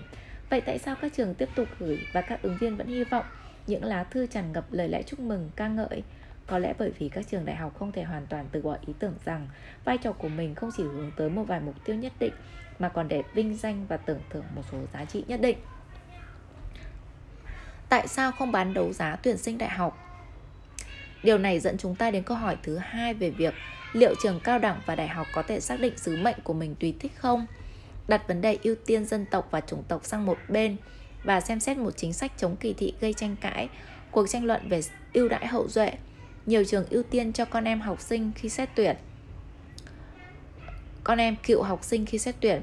Vậy tại sao các trường tiếp tục gửi và các ứng viên vẫn hy vọng những lá thư tràn ngập lời lẽ chúc mừng, ca ngợi có lẽ bởi vì các trường đại học không thể hoàn toàn từ bỏ ý tưởng rằng vai trò của mình không chỉ hướng tới một vài mục tiêu nhất định mà còn để vinh danh và tưởng thưởng một số giá trị nhất định. Tại sao không bán đấu giá tuyển sinh đại học? Điều này dẫn chúng ta đến câu hỏi thứ hai về việc liệu trường cao đẳng và đại học có thể xác định sứ mệnh của mình tùy thích không? Đặt vấn đề ưu tiên dân tộc và chủng tộc sang một bên và xem xét một chính sách chống kỳ thị gây tranh cãi, cuộc tranh luận về ưu đãi hậu duệ. Nhiều trường ưu tiên cho con em học sinh khi xét tuyển. Con em cựu học sinh khi xét tuyển.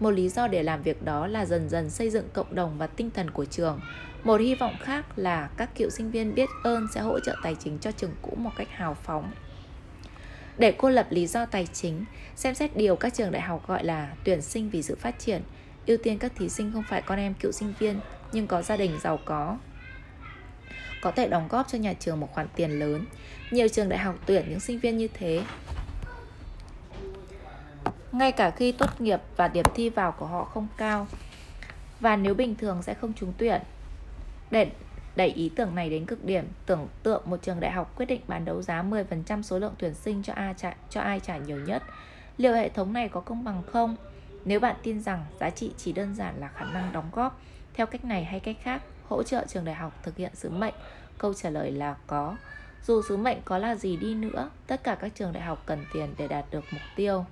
Một lý do để làm việc đó là dần dần xây dựng cộng đồng và tinh thần của trường. Một hy vọng khác là các cựu sinh viên biết ơn sẽ hỗ trợ tài chính cho trường cũ một cách hào phóng để cô lập lý do tài chính, xem xét điều các trường đại học gọi là tuyển sinh vì sự phát triển ưu tiên các thí sinh không phải con em cựu sinh viên, nhưng có gia đình giàu có có thể đóng góp cho nhà trường một khoản tiền lớn. Nhiều trường đại học tuyển những sinh viên như thế. Ngay cả khi tốt nghiệp và điểm thi vào của họ không cao. Và nếu bình thường sẽ không trúng tuyển. Để đẩy ý tưởng này đến cực điểm, tưởng tượng một trường đại học quyết định bán đấu giá 10% số lượng tuyển sinh cho ai trả, cho ai trả nhiều nhất. Liệu hệ thống này có công bằng không? Nếu bạn tin rằng giá trị chỉ đơn giản là khả năng đóng góp theo cách này hay cách khác, hỗ trợ trường đại học thực hiện sứ mệnh? Câu trả lời là có. Dù sứ mệnh có là gì đi nữa, tất cả các trường đại học cần tiền để đạt được mục tiêu.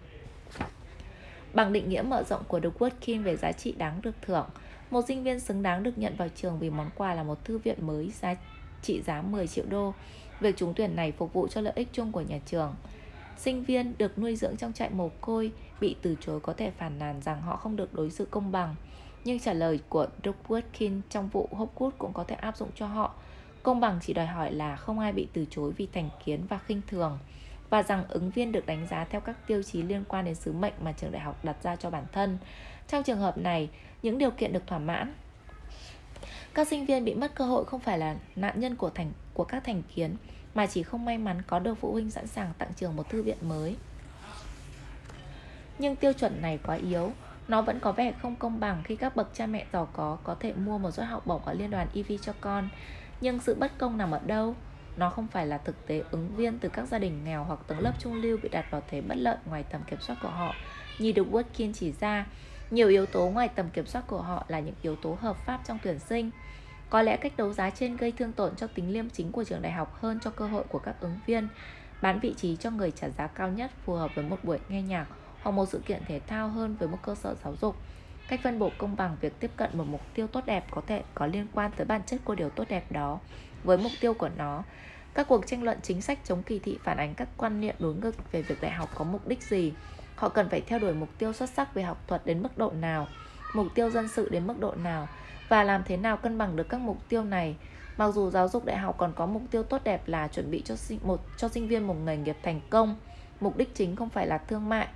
Bằng định nghĩa mở rộng của The Watkin về giá trị đáng được thưởng, một sinh viên xứng đáng được nhận vào trường vì món quà là một thư viện mới giá trị giá 10 triệu đô. Việc trúng tuyển này phục vụ cho lợi ích chung của nhà trường. Sinh viên được nuôi dưỡng trong trại mồ côi bị từ chối có thể phản nàn rằng họ không được đối xử công bằng. Nhưng trả lời của Doug Watkin trong vụ Hopwood cũng có thể áp dụng cho họ. Công bằng chỉ đòi hỏi là không ai bị từ chối vì thành kiến và khinh thường và rằng ứng viên được đánh giá theo các tiêu chí liên quan đến sứ mệnh mà trường đại học đặt ra cho bản thân. Trong trường hợp này, những điều kiện được thỏa mãn. Các sinh viên bị mất cơ hội không phải là nạn nhân của thành của các thành kiến mà chỉ không may mắn có được phụ huynh sẵn sàng tặng trường một thư viện mới. Nhưng tiêu chuẩn này quá yếu, nó vẫn có vẻ không công bằng khi các bậc cha mẹ giàu có có thể mua một suất học bổng ở liên đoàn EV cho con. Nhưng sự bất công nằm ở đâu? Nó không phải là thực tế ứng viên từ các gia đình nghèo hoặc tầng lớp trung lưu bị đặt vào thế bất lợi ngoài tầm kiểm soát của họ. Như được Watkin chỉ ra, nhiều yếu tố ngoài tầm kiểm soát của họ là những yếu tố hợp pháp trong tuyển sinh. Có lẽ cách đấu giá trên gây thương tổn cho tính liêm chính của trường đại học hơn cho cơ hội của các ứng viên. Bán vị trí cho người trả giá cao nhất phù hợp với một buổi nghe nhạc hoặc một sự kiện thể thao hơn với một cơ sở giáo dục. Cách phân bổ công bằng việc tiếp cận một mục tiêu tốt đẹp có thể có liên quan tới bản chất của điều tốt đẹp đó với mục tiêu của nó. Các cuộc tranh luận chính sách chống kỳ thị phản ánh các quan niệm đối ngược về việc đại học có mục đích gì. Họ cần phải theo đuổi mục tiêu xuất sắc về học thuật đến mức độ nào, mục tiêu dân sự đến mức độ nào và làm thế nào cân bằng được các mục tiêu này. Mặc dù giáo dục đại học còn có mục tiêu tốt đẹp là chuẩn bị cho sinh một cho sinh viên một nghề nghiệp thành công, mục đích chính không phải là thương mại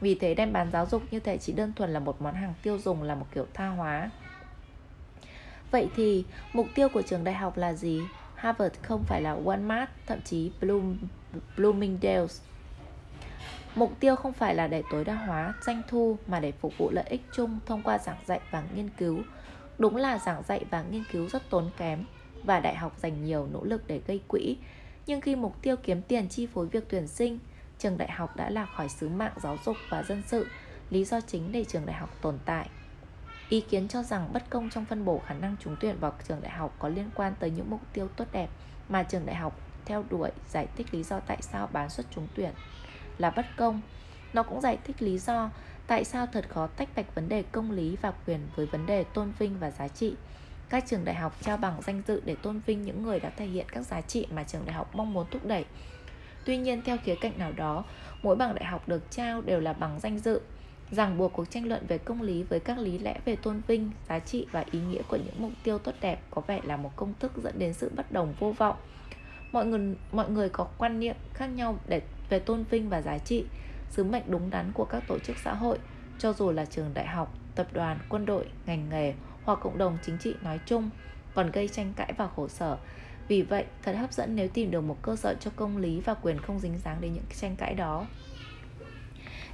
vì thế đem bán giáo dục như thể chỉ đơn thuần là một món hàng tiêu dùng là một kiểu tha hóa. Vậy thì mục tiêu của trường đại học là gì? Harvard không phải là Walmart, thậm chí Bloom, Bloomingdale's. Mục tiêu không phải là để tối đa hóa doanh thu mà để phục vụ lợi ích chung thông qua giảng dạy và nghiên cứu. Đúng là giảng dạy và nghiên cứu rất tốn kém và đại học dành nhiều nỗ lực để gây quỹ. Nhưng khi mục tiêu kiếm tiền chi phối việc tuyển sinh, trường đại học đã lạc khỏi sứ mạng giáo dục và dân sự, lý do chính để trường đại học tồn tại. Ý kiến cho rằng bất công trong phân bổ khả năng trúng tuyển vào trường đại học có liên quan tới những mục tiêu tốt đẹp mà trường đại học theo đuổi giải thích lý do tại sao bán suất trúng tuyển là bất công. Nó cũng giải thích lý do tại sao thật khó tách bạch vấn đề công lý và quyền với vấn đề tôn vinh và giá trị. Các trường đại học trao bằng danh dự để tôn vinh những người đã thể hiện các giá trị mà trường đại học mong muốn thúc đẩy Tuy nhiên theo khía cạnh nào đó, mỗi bằng đại học được trao đều là bằng danh dự, ràng buộc cuộc tranh luận về công lý với các lý lẽ về tôn vinh, giá trị và ý nghĩa của những mục tiêu tốt đẹp có vẻ là một công thức dẫn đến sự bất đồng vô vọng. Mọi người mọi người có quan niệm khác nhau để về tôn vinh và giá trị, sứ mệnh đúng đắn của các tổ chức xã hội, cho dù là trường đại học, tập đoàn, quân đội, ngành nghề hoặc cộng đồng chính trị nói chung, còn gây tranh cãi và khổ sở. Vì vậy, thật hấp dẫn nếu tìm được một cơ sở cho công lý và quyền không dính dáng đến những tranh cãi đó.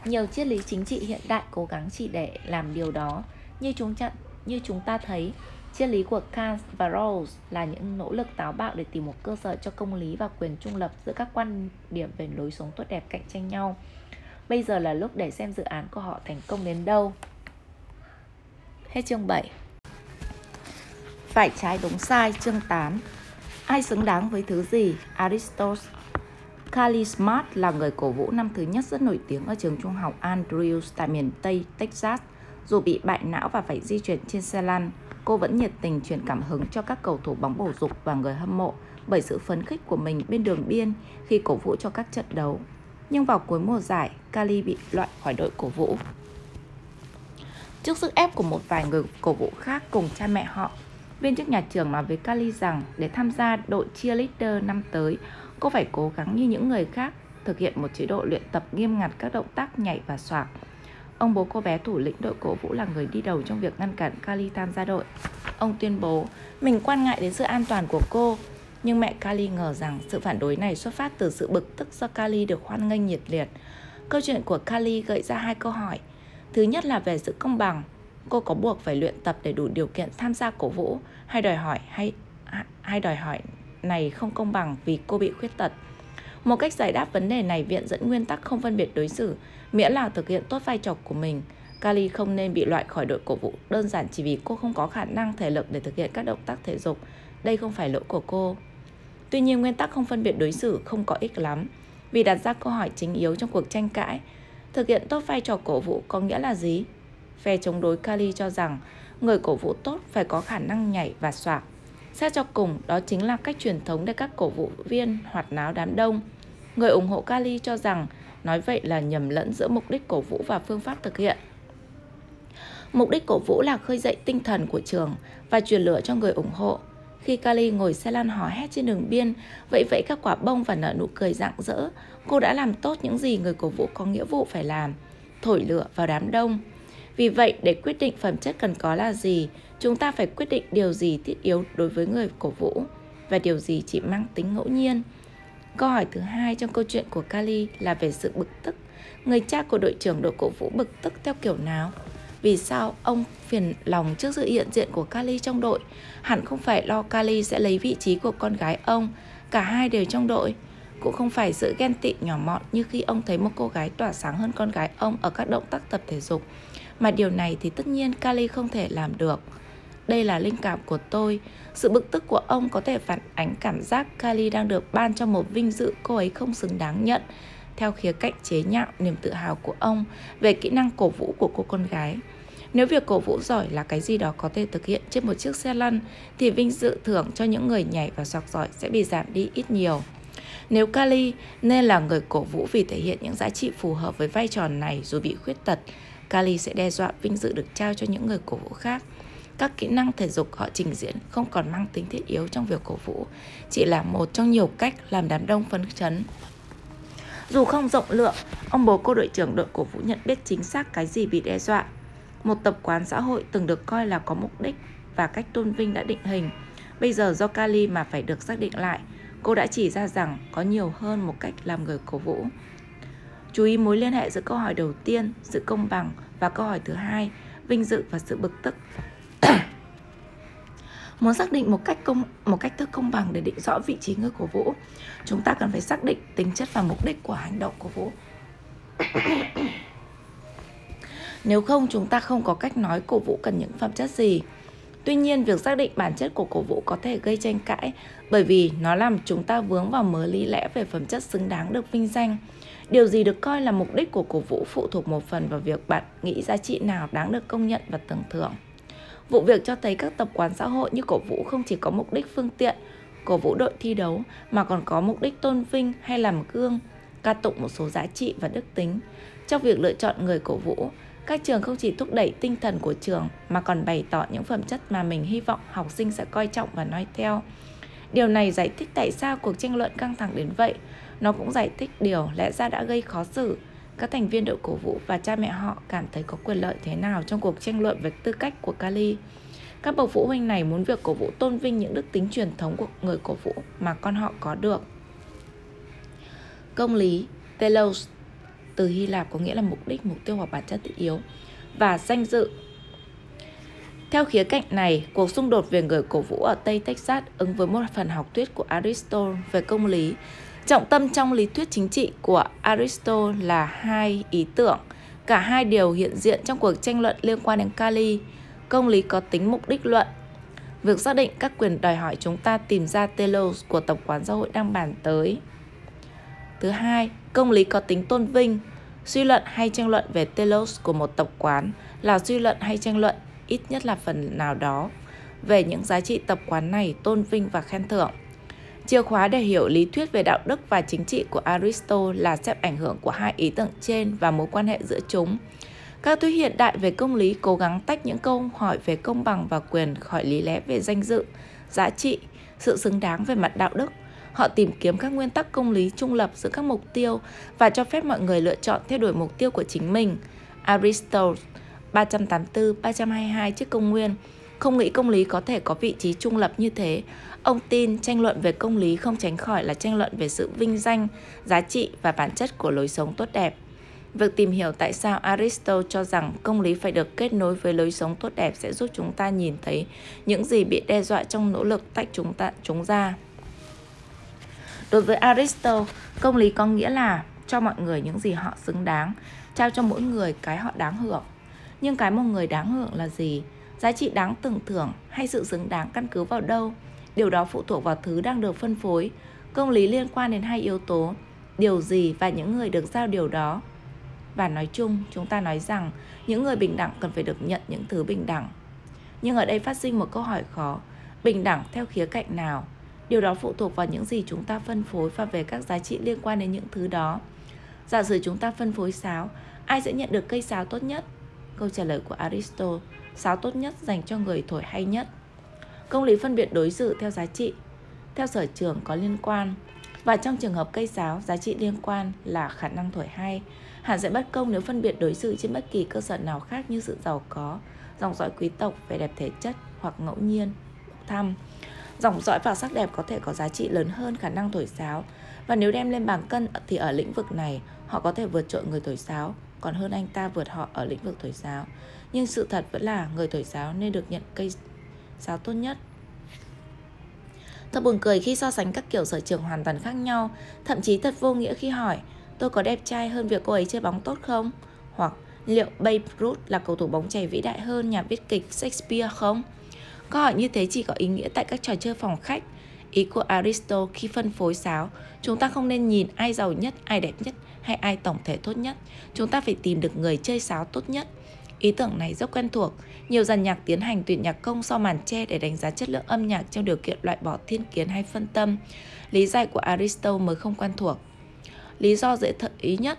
Nhiều triết lý chính trị hiện đại cố gắng chỉ để làm điều đó, như chúng chặn như chúng ta thấy, triết lý của Kant và Rawls là những nỗ lực táo bạo để tìm một cơ sở cho công lý và quyền trung lập giữa các quan điểm về lối sống tốt đẹp cạnh tranh nhau. Bây giờ là lúc để xem dự án của họ thành công đến đâu. Hết chương 7 Phải trái đúng sai chương 8 Ai xứng đáng với thứ gì? Aristotle Carly Smart là người cổ vũ năm thứ nhất rất nổi tiếng ở trường trung học Andrews tại miền Tây Texas. Dù bị bại não và phải di chuyển trên xe lăn, cô vẫn nhiệt tình truyền cảm hứng cho các cầu thủ bóng bầu dục và người hâm mộ bởi sự phấn khích của mình bên đường biên khi cổ vũ cho các trận đấu. Nhưng vào cuối mùa giải, Cali bị loại khỏi đội cổ vũ. Trước sức ép của một vài người cổ vũ khác cùng cha mẹ họ, Viên chức nhà trường nói với Cali rằng để tham gia đội cheerleader năm tới, cô phải cố gắng như những người khác, thực hiện một chế độ luyện tập nghiêm ngặt các động tác nhảy và xoạc. Ông bố cô bé thủ lĩnh đội cổ vũ là người đi đầu trong việc ngăn cản Kali tham gia đội. Ông tuyên bố mình quan ngại đến sự an toàn của cô, nhưng mẹ Kali ngờ rằng sự phản đối này xuất phát từ sự bực tức do Kali được hoan nghênh nhiệt liệt. Câu chuyện của Kali gợi ra hai câu hỏi. Thứ nhất là về sự công bằng, cô có buộc phải luyện tập để đủ điều kiện tham gia cổ vũ hay đòi hỏi hay hay đòi hỏi này không công bằng vì cô bị khuyết tật. Một cách giải đáp vấn đề này viện dẫn nguyên tắc không phân biệt đối xử, miễn là thực hiện tốt vai trò của mình. Kali không nên bị loại khỏi đội cổ vũ đơn giản chỉ vì cô không có khả năng thể lực để thực hiện các động tác thể dục. Đây không phải lỗi của cô. Tuy nhiên nguyên tắc không phân biệt đối xử không có ích lắm vì đặt ra câu hỏi chính yếu trong cuộc tranh cãi. Thực hiện tốt vai trò cổ vũ có nghĩa là gì? Phe chống đối Kali cho rằng người cổ vũ tốt phải có khả năng nhảy và xoạc. Xét cho cùng, đó chính là cách truyền thống để các cổ vũ viên hoạt náo đám đông. Người ủng hộ Kali cho rằng nói vậy là nhầm lẫn giữa mục đích cổ vũ và phương pháp thực hiện. Mục đích cổ vũ là khơi dậy tinh thần của trường và truyền lửa cho người ủng hộ. Khi Kali ngồi xe lăn hò hét trên đường biên, vẫy vẫy các quả bông và nở nụ cười rạng rỡ, cô đã làm tốt những gì người cổ vũ có nghĩa vụ phải làm, thổi lửa vào đám đông. Vì vậy, để quyết định phẩm chất cần có là gì, chúng ta phải quyết định điều gì thiết yếu đối với người cổ vũ và điều gì chỉ mang tính ngẫu nhiên. Câu hỏi thứ hai trong câu chuyện của Kali là về sự bực tức. Người cha của đội trưởng đội cổ vũ bực tức theo kiểu nào? Vì sao ông phiền lòng trước sự hiện diện của Kali trong đội? Hẳn không phải lo Kali sẽ lấy vị trí của con gái ông. Cả hai đều trong đội. Cũng không phải sự ghen tị nhỏ mọn như khi ông thấy một cô gái tỏa sáng hơn con gái ông ở các động tác tập thể dục. Mà điều này thì tất nhiên Kali không thể làm được. Đây là linh cảm của tôi. Sự bực tức của ông có thể phản ánh cảm giác Kali đang được ban cho một vinh dự cô ấy không xứng đáng nhận theo khía cạnh chế nhạo niềm tự hào của ông về kỹ năng cổ vũ của cô con gái. Nếu việc cổ vũ giỏi là cái gì đó có thể thực hiện trên một chiếc xe lăn thì vinh dự thưởng cho những người nhảy và soạc giỏi sẽ bị giảm đi ít nhiều. Nếu Kali nên là người cổ vũ vì thể hiện những giá trị phù hợp với vai trò này dù bị khuyết tật, Kali sẽ đe dọa vinh dự được trao cho những người cổ vũ khác. Các kỹ năng thể dục họ trình diễn không còn mang tính thiết yếu trong việc cổ vũ, chỉ là một trong nhiều cách làm đám đông phấn chấn. Dù không rộng lượng, ông bố cô đội trưởng đội cổ vũ nhận biết chính xác cái gì bị đe dọa. Một tập quán xã hội từng được coi là có mục đích và cách tôn vinh đã định hình. Bây giờ do Kali mà phải được xác định lại, cô đã chỉ ra rằng có nhiều hơn một cách làm người cổ vũ. Chú ý mối liên hệ giữa câu hỏi đầu tiên, sự công bằng và câu hỏi thứ hai, vinh dự và sự bực tức. Muốn xác định một cách công một cách thức công bằng để định rõ vị trí người cổ vũ, chúng ta cần phải xác định tính chất và mục đích của hành động cổ vũ. <coughs> Nếu không chúng ta không có cách nói cổ vũ cần những phẩm chất gì. Tuy nhiên, việc xác định bản chất của cổ vũ có thể gây tranh cãi bởi vì nó làm chúng ta vướng vào mớ lý lẽ về phẩm chất xứng đáng được vinh danh. Điều gì được coi là mục đích của cổ vũ phụ thuộc một phần vào việc bạn nghĩ giá trị nào đáng được công nhận và tưởng thưởng. Vụ việc cho thấy các tập quán xã hội như cổ vũ không chỉ có mục đích phương tiện, cổ vũ đội thi đấu mà còn có mục đích tôn vinh hay làm gương, ca tụng một số giá trị và đức tính. Trong việc lựa chọn người cổ vũ, các trường không chỉ thúc đẩy tinh thần của trường mà còn bày tỏ những phẩm chất mà mình hy vọng học sinh sẽ coi trọng và nói theo. Điều này giải thích tại sao cuộc tranh luận căng thẳng đến vậy. Nó cũng giải thích điều lẽ ra đã gây khó xử. Các thành viên đội cổ vũ và cha mẹ họ cảm thấy có quyền lợi thế nào trong cuộc tranh luận về tư cách của Kali. Các bậc phụ huynh này muốn việc cổ vũ tôn vinh những đức tính truyền thống của người cổ vũ mà con họ có được. Công lý Telos từ Hy Lạp có nghĩa là mục đích, mục tiêu hoặc bản chất thiết yếu và danh dự. Theo khía cạnh này, cuộc xung đột về người cổ vũ ở Tây Texas ứng với một phần học thuyết của Aristotle về công lý. Trọng tâm trong lý thuyết chính trị của Aristotle là hai ý tưởng. Cả hai đều hiện diện trong cuộc tranh luận liên quan đến Kali. Công lý có tính mục đích luận. Việc xác định các quyền đòi hỏi chúng ta tìm ra telos của tập quán xã hội đang bàn tới. Thứ hai, công lý có tính tôn vinh. Suy luận hay tranh luận về telos của một tập quán là suy luận hay tranh luận ít nhất là phần nào đó về những giá trị tập quán này tôn vinh và khen thưởng. Chìa khóa để hiểu lý thuyết về đạo đức và chính trị của Aristotle là xếp ảnh hưởng của hai ý tưởng trên và mối quan hệ giữa chúng. Các thuyết hiện đại về công lý cố gắng tách những câu hỏi về công bằng và quyền khỏi lý lẽ về danh dự, giá trị, sự xứng đáng về mặt đạo đức. Họ tìm kiếm các nguyên tắc công lý trung lập giữa các mục tiêu và cho phép mọi người lựa chọn theo đuổi mục tiêu của chính mình. Aristotle 384-322 trước công nguyên không nghĩ công lý có thể có vị trí trung lập như thế. Ông tin tranh luận về công lý không tránh khỏi là tranh luận về sự vinh danh, giá trị và bản chất của lối sống tốt đẹp. Việc tìm hiểu tại sao Aristotle cho rằng công lý phải được kết nối với lối sống tốt đẹp sẽ giúp chúng ta nhìn thấy những gì bị đe dọa trong nỗ lực tách chúng ta chúng ra. Đối với Aristotle, công lý có nghĩa là cho mọi người những gì họ xứng đáng, trao cho mỗi người cái họ đáng hưởng. Nhưng cái một người đáng hưởng là gì? Giá trị đáng tưởng thưởng hay sự xứng đáng căn cứ vào đâu? Điều đó phụ thuộc vào thứ đang được phân phối. Công lý liên quan đến hai yếu tố, điều gì và những người được giao điều đó. Và nói chung, chúng ta nói rằng những người bình đẳng cần phải được nhận những thứ bình đẳng. Nhưng ở đây phát sinh một câu hỏi khó, bình đẳng theo khía cạnh nào? Điều đó phụ thuộc vào những gì chúng ta phân phối và về các giá trị liên quan đến những thứ đó. Giả sử chúng ta phân phối sáo, ai sẽ nhận được cây sáo tốt nhất? Câu trả lời của Aristotle, sáo tốt nhất dành cho người thổi hay nhất. Công lý phân biệt đối xử theo giá trị, theo sở trường có liên quan. Và trong trường hợp cây sáo, giá trị liên quan là khả năng thổi hay. Hẳn sẽ bất công nếu phân biệt đối xử trên bất kỳ cơ sở nào khác như sự giàu có, dòng dõi quý tộc, vẻ đẹp thể chất hoặc ngẫu nhiên, thăm. Dòng dõi và sắc đẹp có thể có giá trị lớn hơn khả năng thổi sáo. Và nếu đem lên bảng cân thì ở lĩnh vực này họ có thể vượt trội người thổi sáo, còn hơn anh ta vượt họ ở lĩnh vực thổi sáo. Nhưng sự thật vẫn là người thổi sáo nên được nhận cây giá tốt nhất. Thật buồn cười khi so sánh các kiểu sở trường hoàn toàn khác nhau, thậm chí thật vô nghĩa khi hỏi tôi có đẹp trai hơn việc cô ấy chơi bóng tốt không? Hoặc liệu Babe Ruth là cầu thủ bóng chày vĩ đại hơn nhà viết kịch Shakespeare không? Câu hỏi như thế chỉ có ý nghĩa tại các trò chơi phòng khách. Ý của Aristotle khi phân phối sáo, chúng ta không nên nhìn ai giàu nhất, ai đẹp nhất hay ai tổng thể tốt nhất. Chúng ta phải tìm được người chơi sáo tốt nhất. Ý tưởng này rất quen thuộc. Nhiều dàn nhạc tiến hành tuyển nhạc công sau màn che để đánh giá chất lượng âm nhạc trong điều kiện loại bỏ thiên kiến hay phân tâm. Lý giải của Aristotle mới không quen thuộc. Lý do dễ thợ ý nhất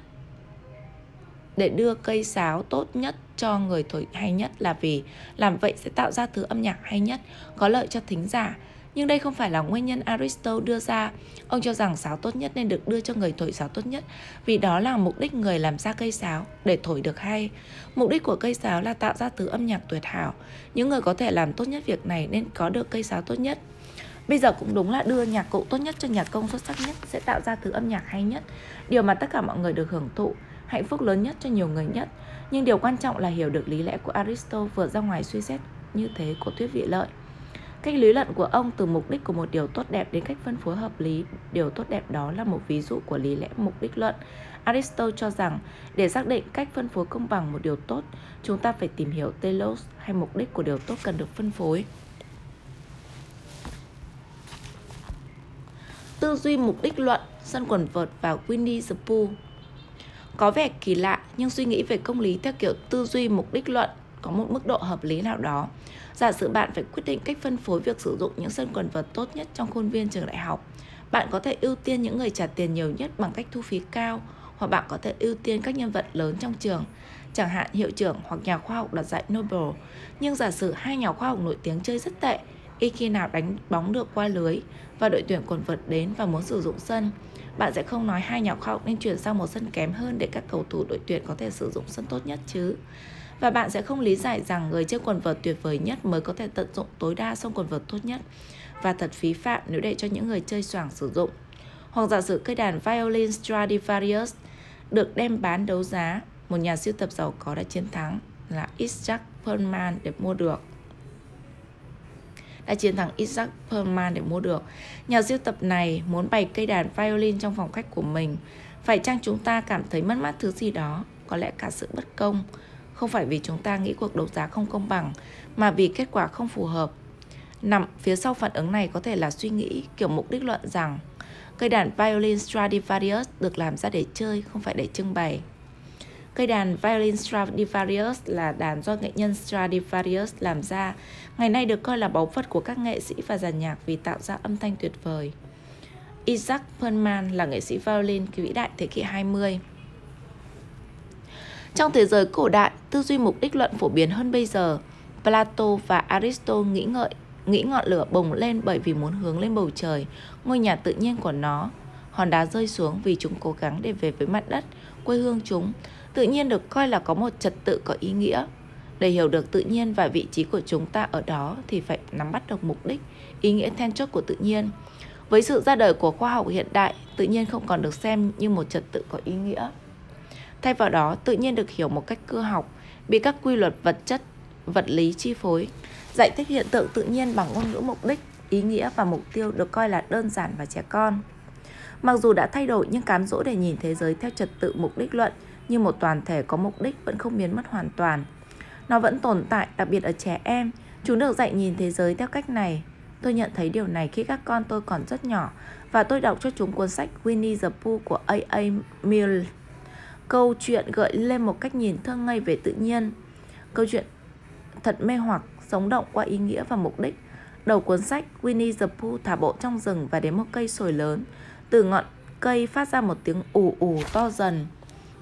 để đưa cây sáo tốt nhất cho người thổi hay nhất là vì làm vậy sẽ tạo ra thứ âm nhạc hay nhất, có lợi cho thính giả. Nhưng đây không phải là nguyên nhân Aristotle đưa ra. Ông cho rằng sáo tốt nhất nên được đưa cho người thổi sáo tốt nhất vì đó là mục đích người làm ra cây sáo để thổi được hay. Mục đích của cây sáo là tạo ra thứ âm nhạc tuyệt hảo. Những người có thể làm tốt nhất việc này nên có được cây sáo tốt nhất. Bây giờ cũng đúng là đưa nhạc cụ tốt nhất cho nhạc công xuất sắc nhất sẽ tạo ra thứ âm nhạc hay nhất, điều mà tất cả mọi người được hưởng thụ, hạnh phúc lớn nhất cho nhiều người nhất. Nhưng điều quan trọng là hiểu được lý lẽ của Aristotle vượt ra ngoài suy xét như thế của thuyết vị lợi. Cách lý luận của ông từ mục đích của một điều tốt đẹp đến cách phân phối hợp lý, điều tốt đẹp đó là một ví dụ của lý lẽ mục đích luận. Aristotle cho rằng để xác định cách phân phối công bằng một điều tốt, chúng ta phải tìm hiểu telos hay mục đích của điều tốt cần được phân phối. Tư duy mục đích luận, sân quần vợt và Winnie the Pooh có vẻ kỳ lạ nhưng suy nghĩ về công lý theo kiểu tư duy mục đích luận có một mức độ hợp lý nào đó. Giả sử bạn phải quyết định cách phân phối việc sử dụng những sân quần vợt tốt nhất trong khuôn viên trường đại học. Bạn có thể ưu tiên những người trả tiền nhiều nhất bằng cách thu phí cao, hoặc bạn có thể ưu tiên các nhân vật lớn trong trường, chẳng hạn hiệu trưởng hoặc nhà khoa học đoạt giải Nobel. Nhưng giả sử hai nhà khoa học nổi tiếng chơi rất tệ, ít khi nào đánh bóng được qua lưới và đội tuyển quần vợt đến và muốn sử dụng sân, bạn sẽ không nói hai nhà khoa học nên chuyển sang một sân kém hơn để các cầu thủ đội tuyển có thể sử dụng sân tốt nhất chứ. Và bạn sẽ không lý giải rằng người chơi quần vợt tuyệt vời nhất mới có thể tận dụng tối đa song quần vợt tốt nhất và thật phí phạm nếu để cho những người chơi soảng sử dụng. Hoặc giả sử cây đàn violin Stradivarius được đem bán đấu giá, một nhà siêu tập giàu có đã chiến thắng là Isaac Perlman để mua được đã chiến thắng Isaac Perlman để mua được. Nhà sưu tập này muốn bày cây đàn violin trong phòng khách của mình. Phải chăng chúng ta cảm thấy mất mát thứ gì đó? Có lẽ cả sự bất công. Không phải vì chúng ta nghĩ cuộc đấu giá không công bằng, mà vì kết quả không phù hợp. Nằm phía sau phản ứng này có thể là suy nghĩ kiểu mục đích luận rằng cây đàn violin Stradivarius được làm ra để chơi, không phải để trưng bày. Cây đàn violin Stradivarius là đàn do nghệ nhân Stradivarius làm ra, ngày nay được coi là báu vật của các nghệ sĩ và giàn nhạc vì tạo ra âm thanh tuyệt vời. Isaac Perlman là nghệ sĩ violin vĩ đại thế kỷ 20. Trong thế giới cổ đại, tư duy mục đích luận phổ biến hơn bây giờ. Plato và Aristotle nghĩ ngợi nghĩ ngọn lửa bùng lên bởi vì muốn hướng lên bầu trời, ngôi nhà tự nhiên của nó. Hòn đá rơi xuống vì chúng cố gắng để về với mặt đất, quê hương chúng, tự nhiên được coi là có một trật tự có ý nghĩa. Để hiểu được tự nhiên và vị trí của chúng ta ở đó thì phải nắm bắt được mục đích, ý nghĩa then chốt của tự nhiên. Với sự ra đời của khoa học hiện đại, tự nhiên không còn được xem như một trật tự có ý nghĩa. Thay vào đó, tự nhiên được hiểu một cách cơ học, bị các quy luật vật chất, vật lý chi phối. Giải thích hiện tượng tự nhiên bằng ngôn ngữ mục đích, ý nghĩa và mục tiêu được coi là đơn giản và trẻ con. Mặc dù đã thay đổi nhưng cám dỗ để nhìn thế giới theo trật tự mục đích luận như một toàn thể có mục đích vẫn không biến mất hoàn toàn. Nó vẫn tồn tại, đặc biệt ở trẻ em. Chúng được dạy nhìn thế giới theo cách này. Tôi nhận thấy điều này khi các con tôi còn rất nhỏ và tôi đọc cho chúng cuốn sách Winnie the Pooh của A.A. Milne. Câu chuyện gợi lên một cách nhìn thương ngây về tự nhiên. Câu chuyện thật mê hoặc, sống động qua ý nghĩa và mục đích. Đầu cuốn sách, Winnie the Pooh thả bộ trong rừng và đến một cây sồi lớn. Từ ngọn cây phát ra một tiếng ù ù to dần.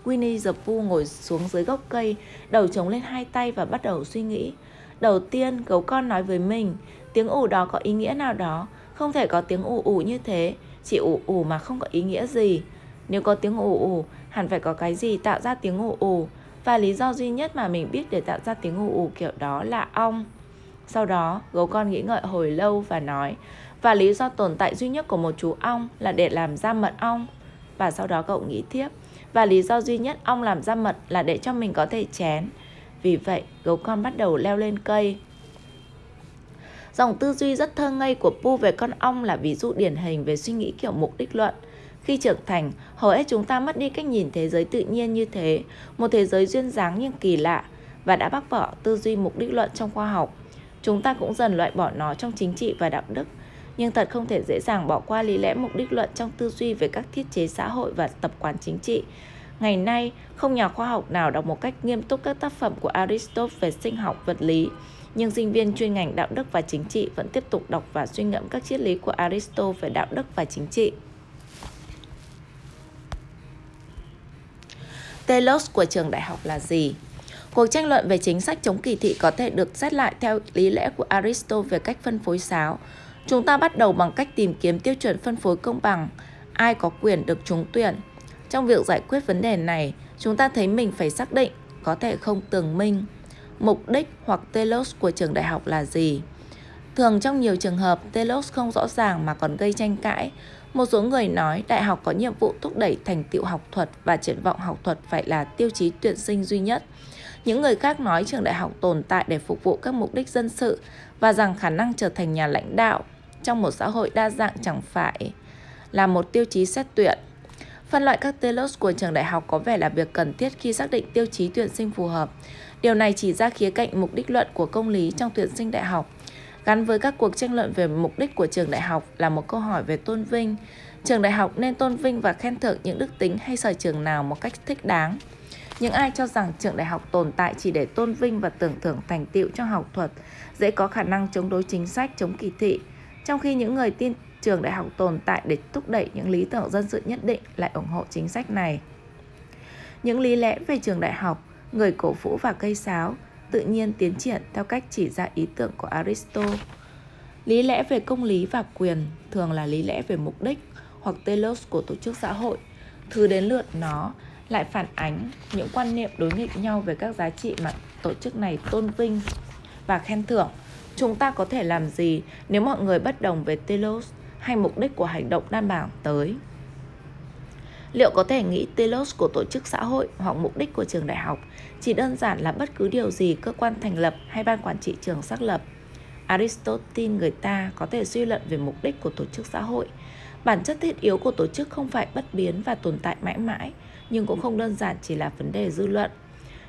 Winnie the Pooh ngồi xuống dưới gốc cây, đầu chống lên hai tay và bắt đầu suy nghĩ. Đầu tiên, gấu con nói với mình, tiếng ủ đó có ý nghĩa nào đó, không thể có tiếng ủ ủ như thế, chỉ ủ ủ mà không có ý nghĩa gì. Nếu có tiếng ủ ủ, hẳn phải có cái gì tạo ra tiếng ủ ủ, và lý do duy nhất mà mình biết để tạo ra tiếng ủ ủ kiểu đó là ong. Sau đó, gấu con nghĩ ngợi hồi lâu và nói, và lý do tồn tại duy nhất của một chú ong là để làm ra mật ong. Và sau đó cậu nghĩ tiếp, và lý do duy nhất ong làm ra mật là để cho mình có thể chén. Vì vậy, gấu con bắt đầu leo lên cây. Dòng tư duy rất thơ ngây của Pu về con ong là ví dụ điển hình về suy nghĩ kiểu mục đích luận. Khi trưởng thành, hầu hết chúng ta mất đi cách nhìn thế giới tự nhiên như thế, một thế giới duyên dáng nhưng kỳ lạ, và đã bác bỏ tư duy mục đích luận trong khoa học. Chúng ta cũng dần loại bỏ nó trong chính trị và đạo đức, nhưng thật không thể dễ dàng bỏ qua lý lẽ mục đích luận trong tư duy về các thiết chế xã hội và tập quán chính trị. Ngày nay, không nhà khoa học nào đọc một cách nghiêm túc các tác phẩm của Aristotle về sinh học vật lý, nhưng sinh viên chuyên ngành đạo đức và chính trị vẫn tiếp tục đọc và suy ngẫm các triết lý của Aristotle về đạo đức và chính trị. Telos của trường đại học là gì? Cuộc tranh luận về chính sách chống kỳ thị có thể được xét lại theo lý lẽ của Aristotle về cách phân phối sáo. Chúng ta bắt đầu bằng cách tìm kiếm tiêu chuẩn phân phối công bằng, ai có quyền được trúng tuyển. Trong việc giải quyết vấn đề này, chúng ta thấy mình phải xác định, có thể không tường minh, mục đích hoặc telos của trường đại học là gì. Thường trong nhiều trường hợp, telos không rõ ràng mà còn gây tranh cãi. Một số người nói đại học có nhiệm vụ thúc đẩy thành tựu học thuật và triển vọng học thuật phải là tiêu chí tuyển sinh duy nhất. Những người khác nói trường đại học tồn tại để phục vụ các mục đích dân sự và rằng khả năng trở thành nhà lãnh đạo trong một xã hội đa dạng chẳng phải là một tiêu chí xét tuyển. Phân loại các telos của trường đại học có vẻ là việc cần thiết khi xác định tiêu chí tuyển sinh phù hợp. Điều này chỉ ra khía cạnh mục đích luận của công lý trong tuyển sinh đại học. Gắn với các cuộc tranh luận về mục đích của trường đại học là một câu hỏi về tôn vinh. Trường đại học nên tôn vinh và khen thưởng những đức tính hay sở trường nào một cách thích đáng. Những ai cho rằng trường đại học tồn tại chỉ để tôn vinh và tưởng thưởng thành tựu trong học thuật dễ có khả năng chống đối chính sách chống kỳ thị, trong khi những người tin trường đại học tồn tại để thúc đẩy những lý tưởng dân sự nhất định lại ủng hộ chính sách này. Những lý lẽ về trường đại học, người cổ vũ và cây sáo tự nhiên tiến triển theo cách chỉ ra ý tưởng của Aristotle. Lý lẽ về công lý và quyền thường là lý lẽ về mục đích hoặc telos của tổ chức xã hội. Thứ đến lượt nó lại phản ánh những quan niệm đối nghịch nhau về các giá trị mà tổ chức này tôn vinh và khen thưởng. Chúng ta có thể làm gì nếu mọi người bất đồng về telos hay mục đích của hành động đang bảng tới? Liệu có thể nghĩ telos của tổ chức xã hội hoặc mục đích của trường đại học chỉ đơn giản là bất cứ điều gì cơ quan thành lập hay ban quản trị trường xác lập? Aristotle tin người ta có thể suy luận về mục đích của tổ chức xã hội. Bản chất thiết yếu của tổ chức không phải bất biến và tồn tại mãi mãi, nhưng cũng không đơn giản chỉ là vấn đề dư luận.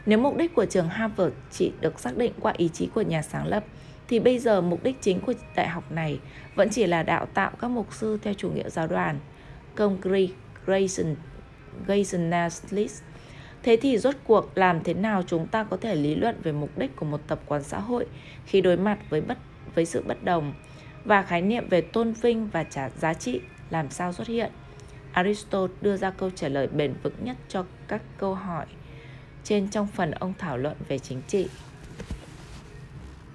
Nếu mục đích của trường Harvard chỉ được xác định qua ý chí của nhà sáng lập, thì bây giờ mục đích chính của đại học này vẫn chỉ là đào tạo các mục sư theo chủ nghĩa giáo đoàn. Congregation Nationalist. Thế thì rốt cuộc làm thế nào chúng ta có thể lý luận về mục đích của một tập quán xã hội khi đối mặt với bất, với sự bất đồng và khái niệm về tôn vinh và trả giá trị làm sao xuất hiện? Aristotle đưa ra câu trả lời bền vững nhất cho các câu hỏi trên trong phần ông thảo luận về chính trị.